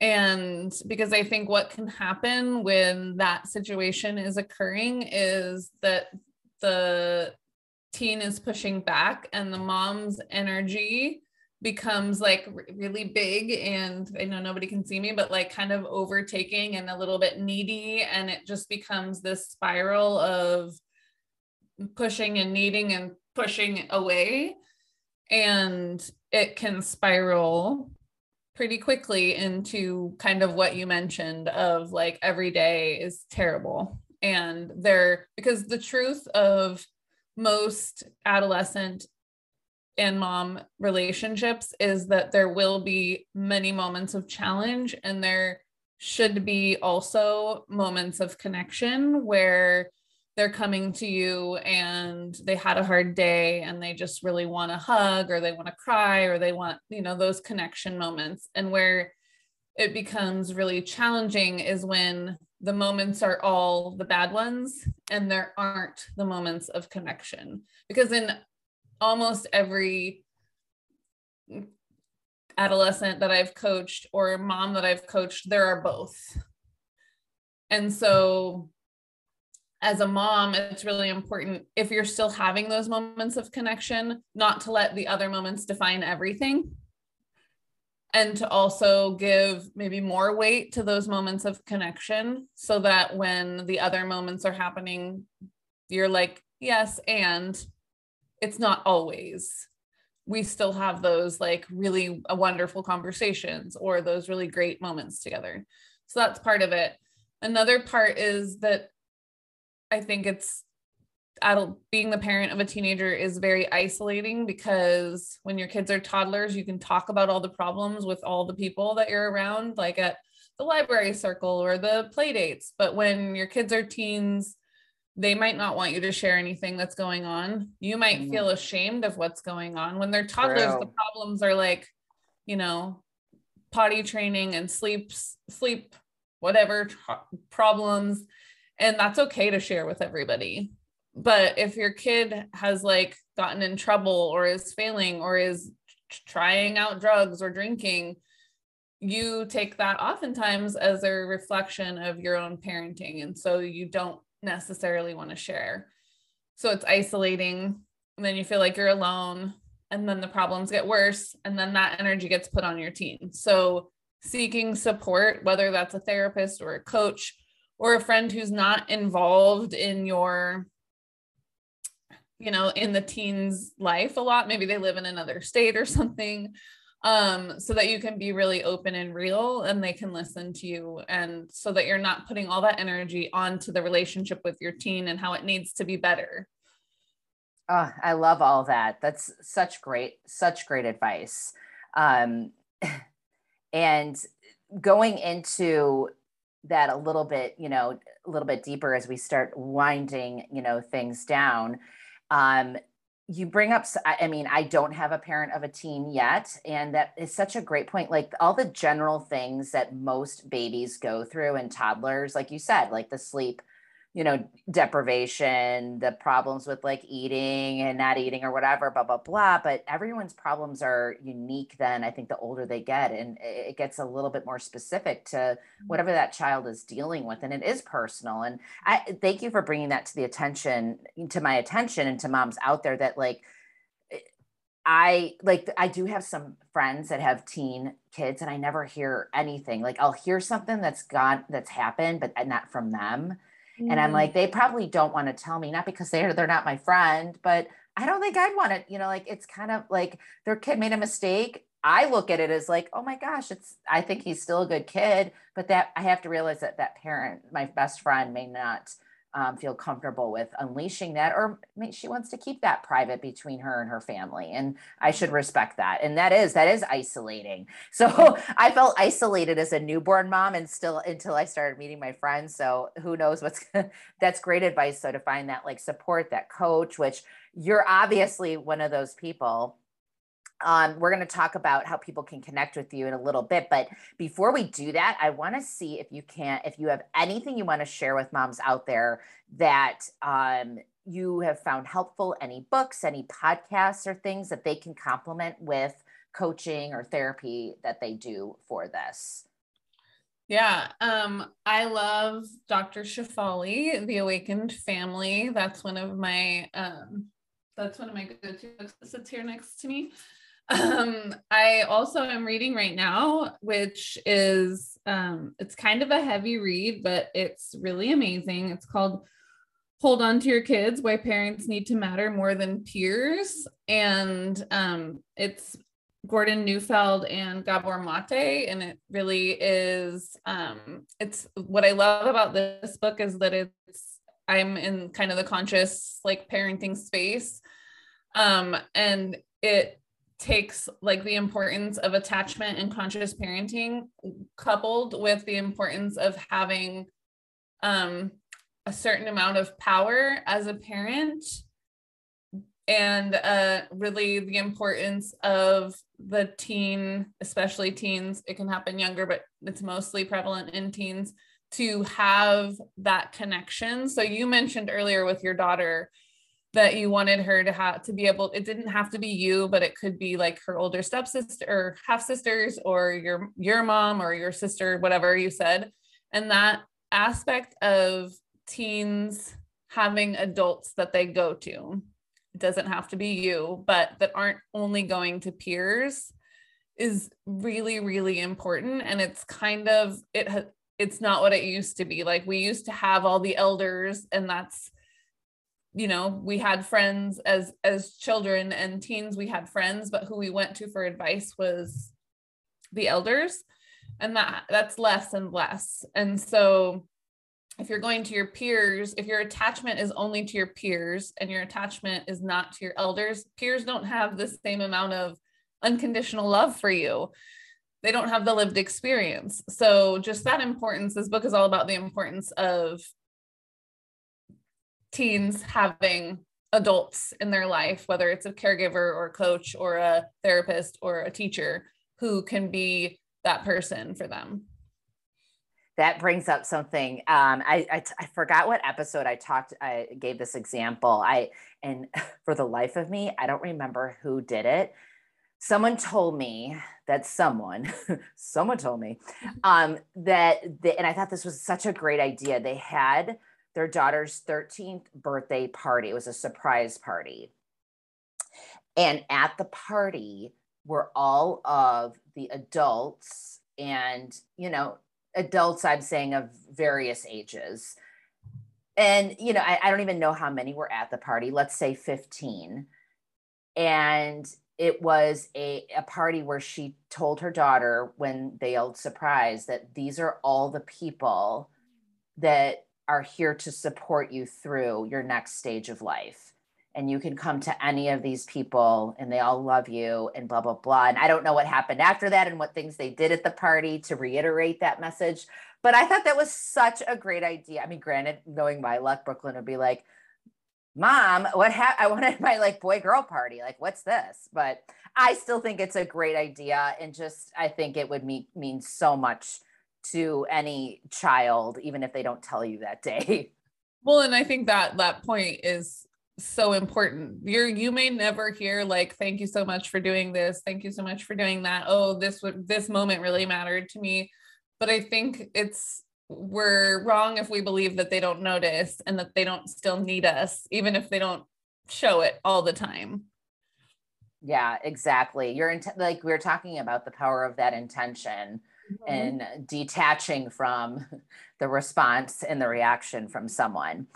S3: And because I think what can happen when that situation is occurring is that the teen is pushing back and the mom's energy becomes like really big and I know nobody can see me but like kind of overtaking and a little bit needy. And it just becomes this spiral of pushing and needing and pushing away and it can spiral pretty quickly into kind of what you mentioned of like every day is terrible. And there because the truth of most adolescent and mom relationships is that there will be many moments of challenge and there should be also moments of connection where they're coming to you and they had a hard day and they just really want to hug or they want to cry or they want you know those connection moments. And where it becomes really challenging is when the moments are all the bad ones and there aren't the moments of connection. Because in almost every adolescent that I've coached or mom that I've coached there are both. And so as a mom, it's really important if you're still having those moments of connection, not to let the other moments define everything. And to also give maybe more weight to those moments of connection so that when the other moments are happening, you're like, yes, and it's not always. We still have those like really uh, wonderful conversations or those really great moments together. So that's part of it. Another part is that I think it's adult being the parent of a teenager is very isolating because when your kids are toddlers, you can talk about all the problems with all the people that you're around, like at the library circle or the play dates. But when your kids are teens, they might not want you to share anything that's going on. You might mm-hmm. feel ashamed of what's going on. When they're toddlers, True. the problems are like, you know, potty training and sleep, sleep, whatever problems and that's okay to share with everybody. But if your kid has like gotten in trouble or is failing or is trying out drugs or drinking you take that oftentimes as a reflection of your own parenting and so you don't necessarily want to share. So it's isolating and then you feel like you're alone and then the problems get worse and then that energy gets put on your teen so seeking support whether that's a therapist or a coach or a friend who's not involved in your you know in the teens life a lot. Maybe they live in another state or something um so that you can be really open and real and they can listen to you. And so that you're not putting all that energy onto the relationship with your teen and how it needs to be better.
S1: Oh i love all that. That's such great such great advice. Um and going into that a little bit, you know, a little bit deeper as we start winding, you know, things down. Um, you bring up, I mean, I don't have a parent of a teen yet. And that is such a great point. Like all the general things that most babies go through and toddlers, like you said, like the sleep you know, deprivation, the problems with like eating and not eating or whatever, blah, blah, blah. But everyone's problems are unique then, I think, the older they get. And it gets a little bit more specific to mm-hmm. whatever that child is dealing with. And it is personal. And I thank you for bringing that to the attention, to my attention and to moms out there that like, I like I do have some friends that have teen kids and I never hear anything. Like I'll hear something that's gone that's happened, but not from them. Mm. And I'm mm. like, they probably don't want to tell me, not because they're they're not my friend, but I don't think I'd want to, you know, like it's kind of like their kid made a mistake. I look at it as like, oh my gosh, it's I think he's still a good kid, but that I have to realize that that parent, my best friend, may not um, feel comfortable with unleashing that, or she wants to keep that private between her and her family, and I should respect that. And that is that is isolating. So I felt isolated as a newborn mom, and still until I started meeting my friends. So who knows what's that's great advice. So to find that like support, that coach, which you're obviously one of those people um, we're going to talk about how people can connect with you in a little bit. But before we do that, I want to see if you can, if you have anything you want to share with moms out there that um, you have found helpful, any books, any podcasts, or things that they can complement with coaching or therapy that they do for this.
S3: Yeah, um, I love Dr. Shefali, The Awakened Family. That's one of my um, that's one of my go-to books that sits here next to me. Um, I also am reading right now, which is um, it's kind of a heavy read, but it's really amazing. It's called Hold On to Your Kids: Why Parents Need to Matter More Than Peers, and um, it's Gordon Neufeld and Gabor Mate, and it really is. Um, it's what I love about this book is that it's I'm in kind of the conscious like parenting space, um, and it takes like the importance of attachment and conscious parenting coupled with the importance of having um, a certain amount of power as a parent and uh, really the importance of the teen especially teens it can happen younger but it's mostly prevalent in teens to have that connection. So you mentioned earlier with your daughter that you wanted her to have to be able it didn't have to be you but it could be like her older stepsister or half sisters or your your mom or your sister whatever you said. And that aspect of teens having adults that they go to it doesn't have to be you but that aren't only going to peers is really really important. And it's kind of it it's not what it used to be. Like we used to have all the elders and that's you know we had friends as as children and teens we had friends but who we went to for advice was the elders. And that that's less and less. And so if you're going to your peers if your attachment is only to your peers and your attachment is not to your elders peers don't have the same amount of unconditional love for you. They don't have the lived experience. So just that importance this book is all about the importance of teens having adults in their life, whether it's a caregiver or a coach or a therapist or a teacher who can be that person for them.
S1: That brings up something. Um, I, I, forgot what episode I talked. I gave this example. I and for the life of me, I don't remember who did it. Someone told me that someone, someone told me um, that, they, and I thought this was such a great idea. They had their daughter's 13th birthday party. It was a surprise party. And at the party were all of the adults and, you know, adults, I'm saying of various ages. And, you know, I, I don't even know how many were at the party, let's say 15. And it was a, a party where she told her daughter when they yelled surprise that these are all the people that are here to support you through your next stage of life. and you can come to any of these people and they all love you and blah blah blah. And i don't know what happened after that and what things they did at the party to reiterate that message but i thought that was such a great idea. I mean granted knowing my luck brooklyn would be like mom what ha- i wanted my like boy girl party. Like what's this? But i still think it's a great idea and just i think it would mean mean so much to any child even if they don't tell you that day.
S3: Well and i think that that point is so important. You're you may never hear like thank you so much for doing this. Thank you so much for doing that. Oh this would this moment really mattered to me. But i think it's we're wrong if we believe that they don't notice and that they don't still need us even if they don't show it all the time.
S1: Yeah exactly. You're in like we are talking about the power of that intention mm-hmm. and detaching from the response and the reaction from someone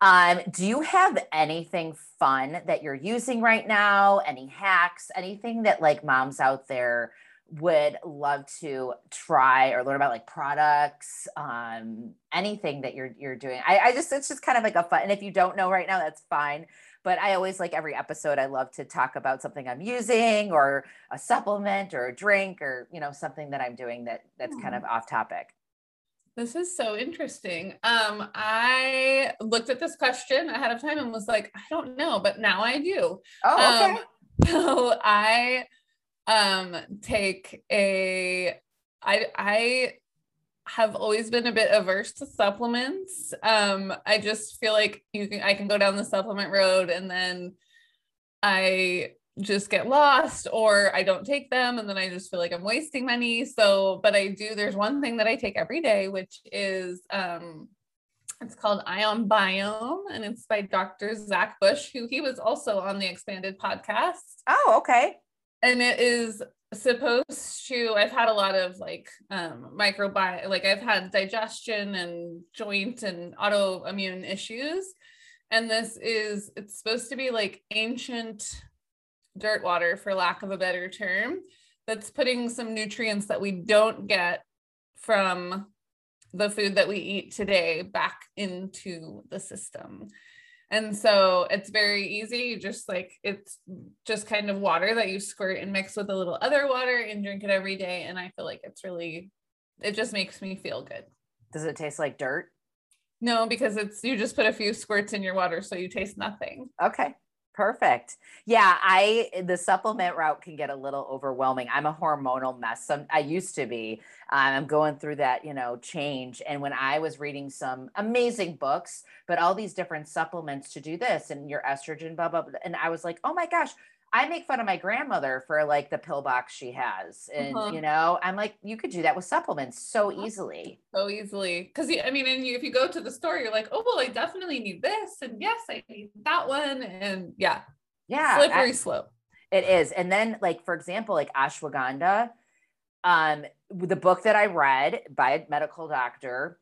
S1: um, do you have anything fun that you're using right now? Any hacks, anything that like moms out there would love to try or learn about like products, um, anything that you're you're doing. I, I just it's just kind of like a fun. And if you don't know right now, that's fine. But I always like every episode, I love to talk about something I'm using or a supplement or a drink or you know something that I'm doing that that's kind of off topic.
S3: This is so interesting. Um, I looked at this question ahead of time and was like, I don't know, but now I do.
S1: Oh, okay. Um,
S3: so I um take a I I have always been a bit averse to supplements. Um, I just feel like you can I can go down the supplement road and then I just get lost or I don't take them and then I just feel like I'm wasting money. So, but I do, there's one thing that I take every day, which is um it's called Ion Biome and it's by Dr. Zach Bush, who he was also on the expanded podcast.
S1: Oh, okay.
S3: And it is supposed to I've had a lot of like um microbiome like I've had digestion and joint and autoimmune issues. And this is it's supposed to be like ancient dirt water, for lack of a better term, that's putting some nutrients that we don't get from the food that we eat today back into the system. And so it's very easy, You just like it's just kind of water that you squirt and mix with a little other water and drink it every day. And I feel like it's really, it just makes me feel good.
S1: Does it taste like dirt?
S3: No, because it's you just put a few squirts in your water so you taste nothing.
S1: Okay. Perfect. Yeah, I the supplement route can get a little overwhelming. I'm a hormonal mess. Some I used to be. Um, I'm going through that, you know, change. And when I was reading some amazing books, but all these different supplements to do this and your estrogen, blah blah, blah and I was like, oh my gosh, I make fun of my grandmother for like the pill box she has. And, uh-huh. you know, I'm like, you could do that with supplements so easily.
S3: So easily. Cause I mean, and you, if you go to the store, you're like, oh, well, I definitely need this. And yes, I need that one. And yeah.
S1: Yeah.
S3: Slippery I, slope.
S1: It is. And then, like, for example, like ashwagandha, um, the book that I read by a medical doctor,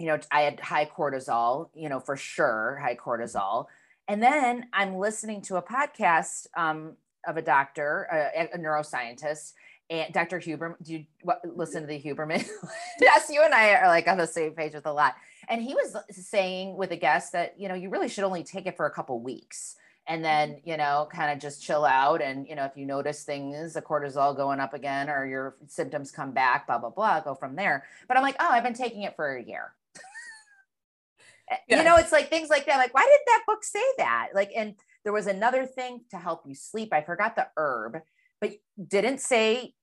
S1: you know, I had high cortisol, you know, for sure, high cortisol. And then I'm listening to a podcast um, of a doctor, a, a, neuroscientist, and Dr. Huberman. Do you what, listen to the Huberman? yes, you and I are like on the same page with a lot. And he was saying with a guest that you know you really should only take it for a couple weeks and then you know kind of just chill out and you know if you notice things the cortisol going up again or your symptoms come back blah blah blah go from there but i'm like oh i've been taking it for a year you know, it's like things like that. Like, why did that book say that? Like, and there was another thing to help you sleep. I forgot the herb, but didn't say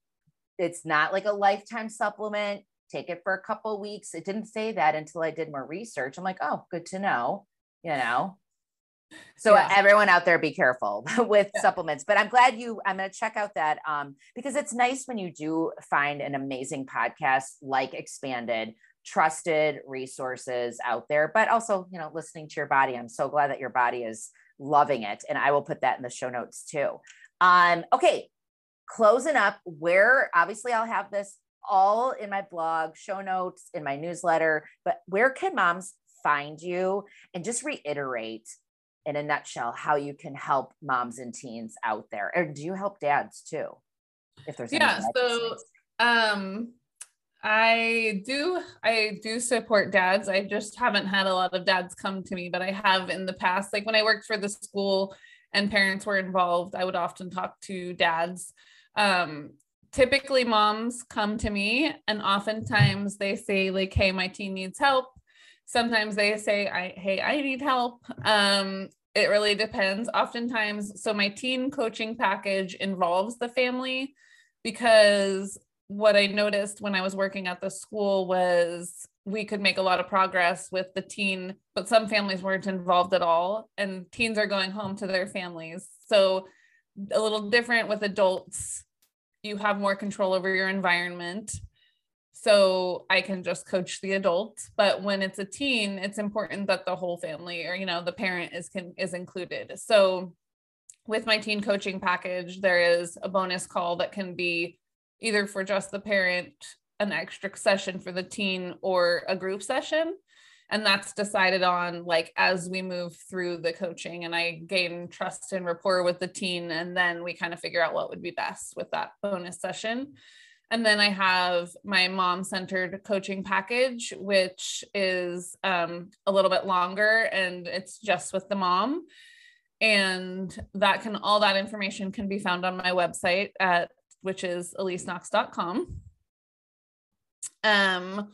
S1: it's not like a lifetime supplement. Take it for a couple weeks. It didn't say that until I did more research. I'm like, oh, good to know. You know. So yeah. everyone out there, be careful with yeah. supplements. But I'm glad you. I'm going to check out that um, because it's nice when you do find an amazing podcast like Expanded trusted resources out there, but also, you know, listening to your body. I'm so glad that your body is loving it. And I will put that in the show notes too. Um, okay, closing up, where obviously I'll have this all in my blog, show notes, in my newsletter, but where can moms find you? And just reiterate in a nutshell how you can help moms and teens out there. Or do you help dads too?
S3: If there's yeah, so um I do I do support dads. I just haven't had a lot of dads come to me, but I have in the past. Like when I worked for the school and parents were involved, I would often talk to dads. Um, typically moms come to me and oftentimes they say like hey my teen needs help sometimes they say i hey i need help um it really depends oftentimes so my teen coaching package involves the family because what i noticed when i was working at the school was we could make a lot of progress with the teen but some families weren't involved at all and teens are going home to their families. So a little different with adults. You have more control over your environment. So i can just coach the adult but when it's a teen it's important that the whole family or you know the parent is can is included. So with my teen coaching package there is a bonus call that can be either for just the parent an extra session for the teen or a group session. And that's decided on like as we move through the coaching and i gain trust and rapport with the teen and then we kind of figure out what would be best with that bonus session. And then i have my mom centered coaching package which is um, a little bit longer and it's just with the mom. And that can all that information can be found on my website at which is eliseknox.com um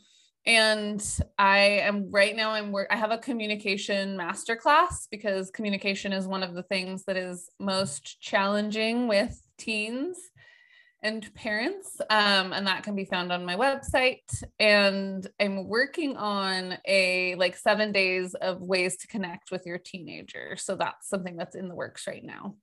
S3: and i am right now i'm work i have a communication master class because communication is one of the things that is most challenging with teens and parents. Um, and that can be found on my website. And i'm working on a like seven days of ways to connect with your teenager. So that's something that's in the works right now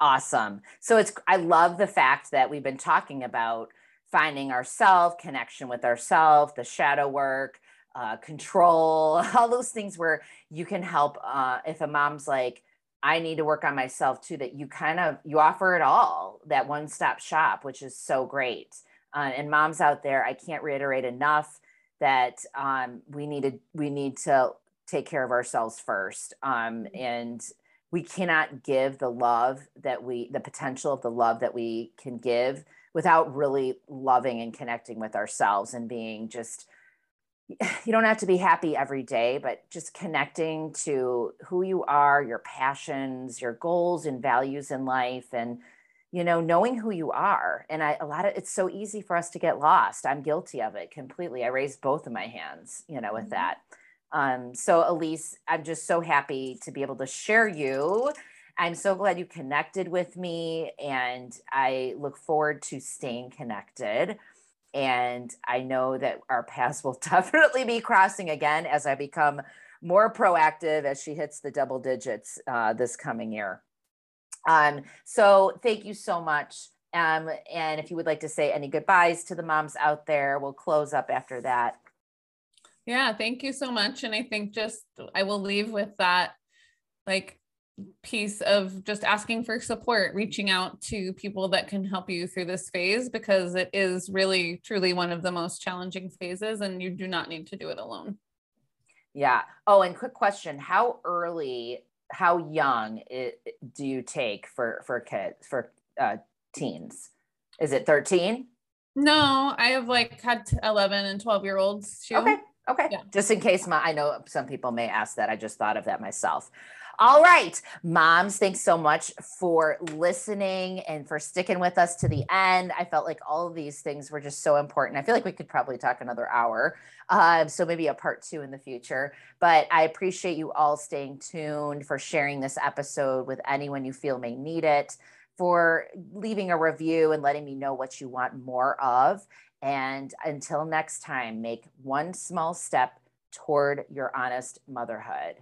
S1: awesome so it's i love the fact that we've been talking about finding ourself, connection with ourself, the shadow work, uh, control, all those things where you can help. Uh, if a mom's like, I need to work on myself too, that you kind of you offer it all, that one stop shop, which is so great. Uh, and moms out there, I can't reiterate enough that um, we need to we need to take care of ourselves first, um, mm-hmm. and we cannot give the love that we the potential of the love that we can give without really loving and connecting with ourselves and being just you don't have to be happy every day but just connecting to who you are your passions your goals and values in life and you know knowing who you are. And I, a lot of it's so easy for us to get lost. I'm guilty of it completely. I raised both of my hands you know with mm-hmm. that um, so elise i'm just so happy to be able to share you I'm so glad you connected with me, and I look forward to staying connected. And I know that our paths will definitely be crossing again as I become more proactive as she hits the double digits uh, this coming year. Um, so thank you so much. Um, and if you would like to say any goodbyes to the moms out there, we'll close up after that.
S3: Yeah, thank you so much. And I think just I will leave with that like piece of just asking for support, reaching out to people that can help you through this phase because it is really truly one of the most challenging phases and you do not need to do it alone.
S1: Yeah. Oh, and quick question, how early how young it, do you take for for kids for uh, teens? Is it 13?
S3: No, I have like had 11 and 12 year olds too.
S1: Okay. Okay. Yeah. Just in case my, I know some people may ask that. I just thought of that myself. All right, moms, thanks so much for listening and for sticking with us to the end. I felt like all of these things were just so important. I feel like we could probably talk another hour. Uh, so maybe a part two in the future. But I appreciate you all staying tuned for sharing this episode with anyone you feel may need it, for leaving a review and letting me know what you want more of. And until next time, make one small step toward your honest motherhood.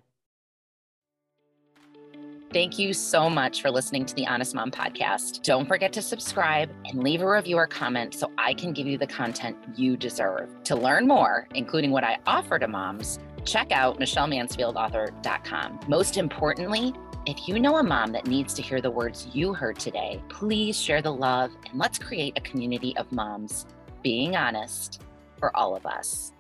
S2: Thank you so much for listening to the Honest Mom podcast. Don't forget to subscribe and leave a review or comment so I can give you the content you deserve. To learn more, including what I offer to moms, check out michellemansfieldauthor.com. Most importantly, if you know a mom that needs to hear the words you heard today, please share the love and let's create a community of moms being honest for all of us.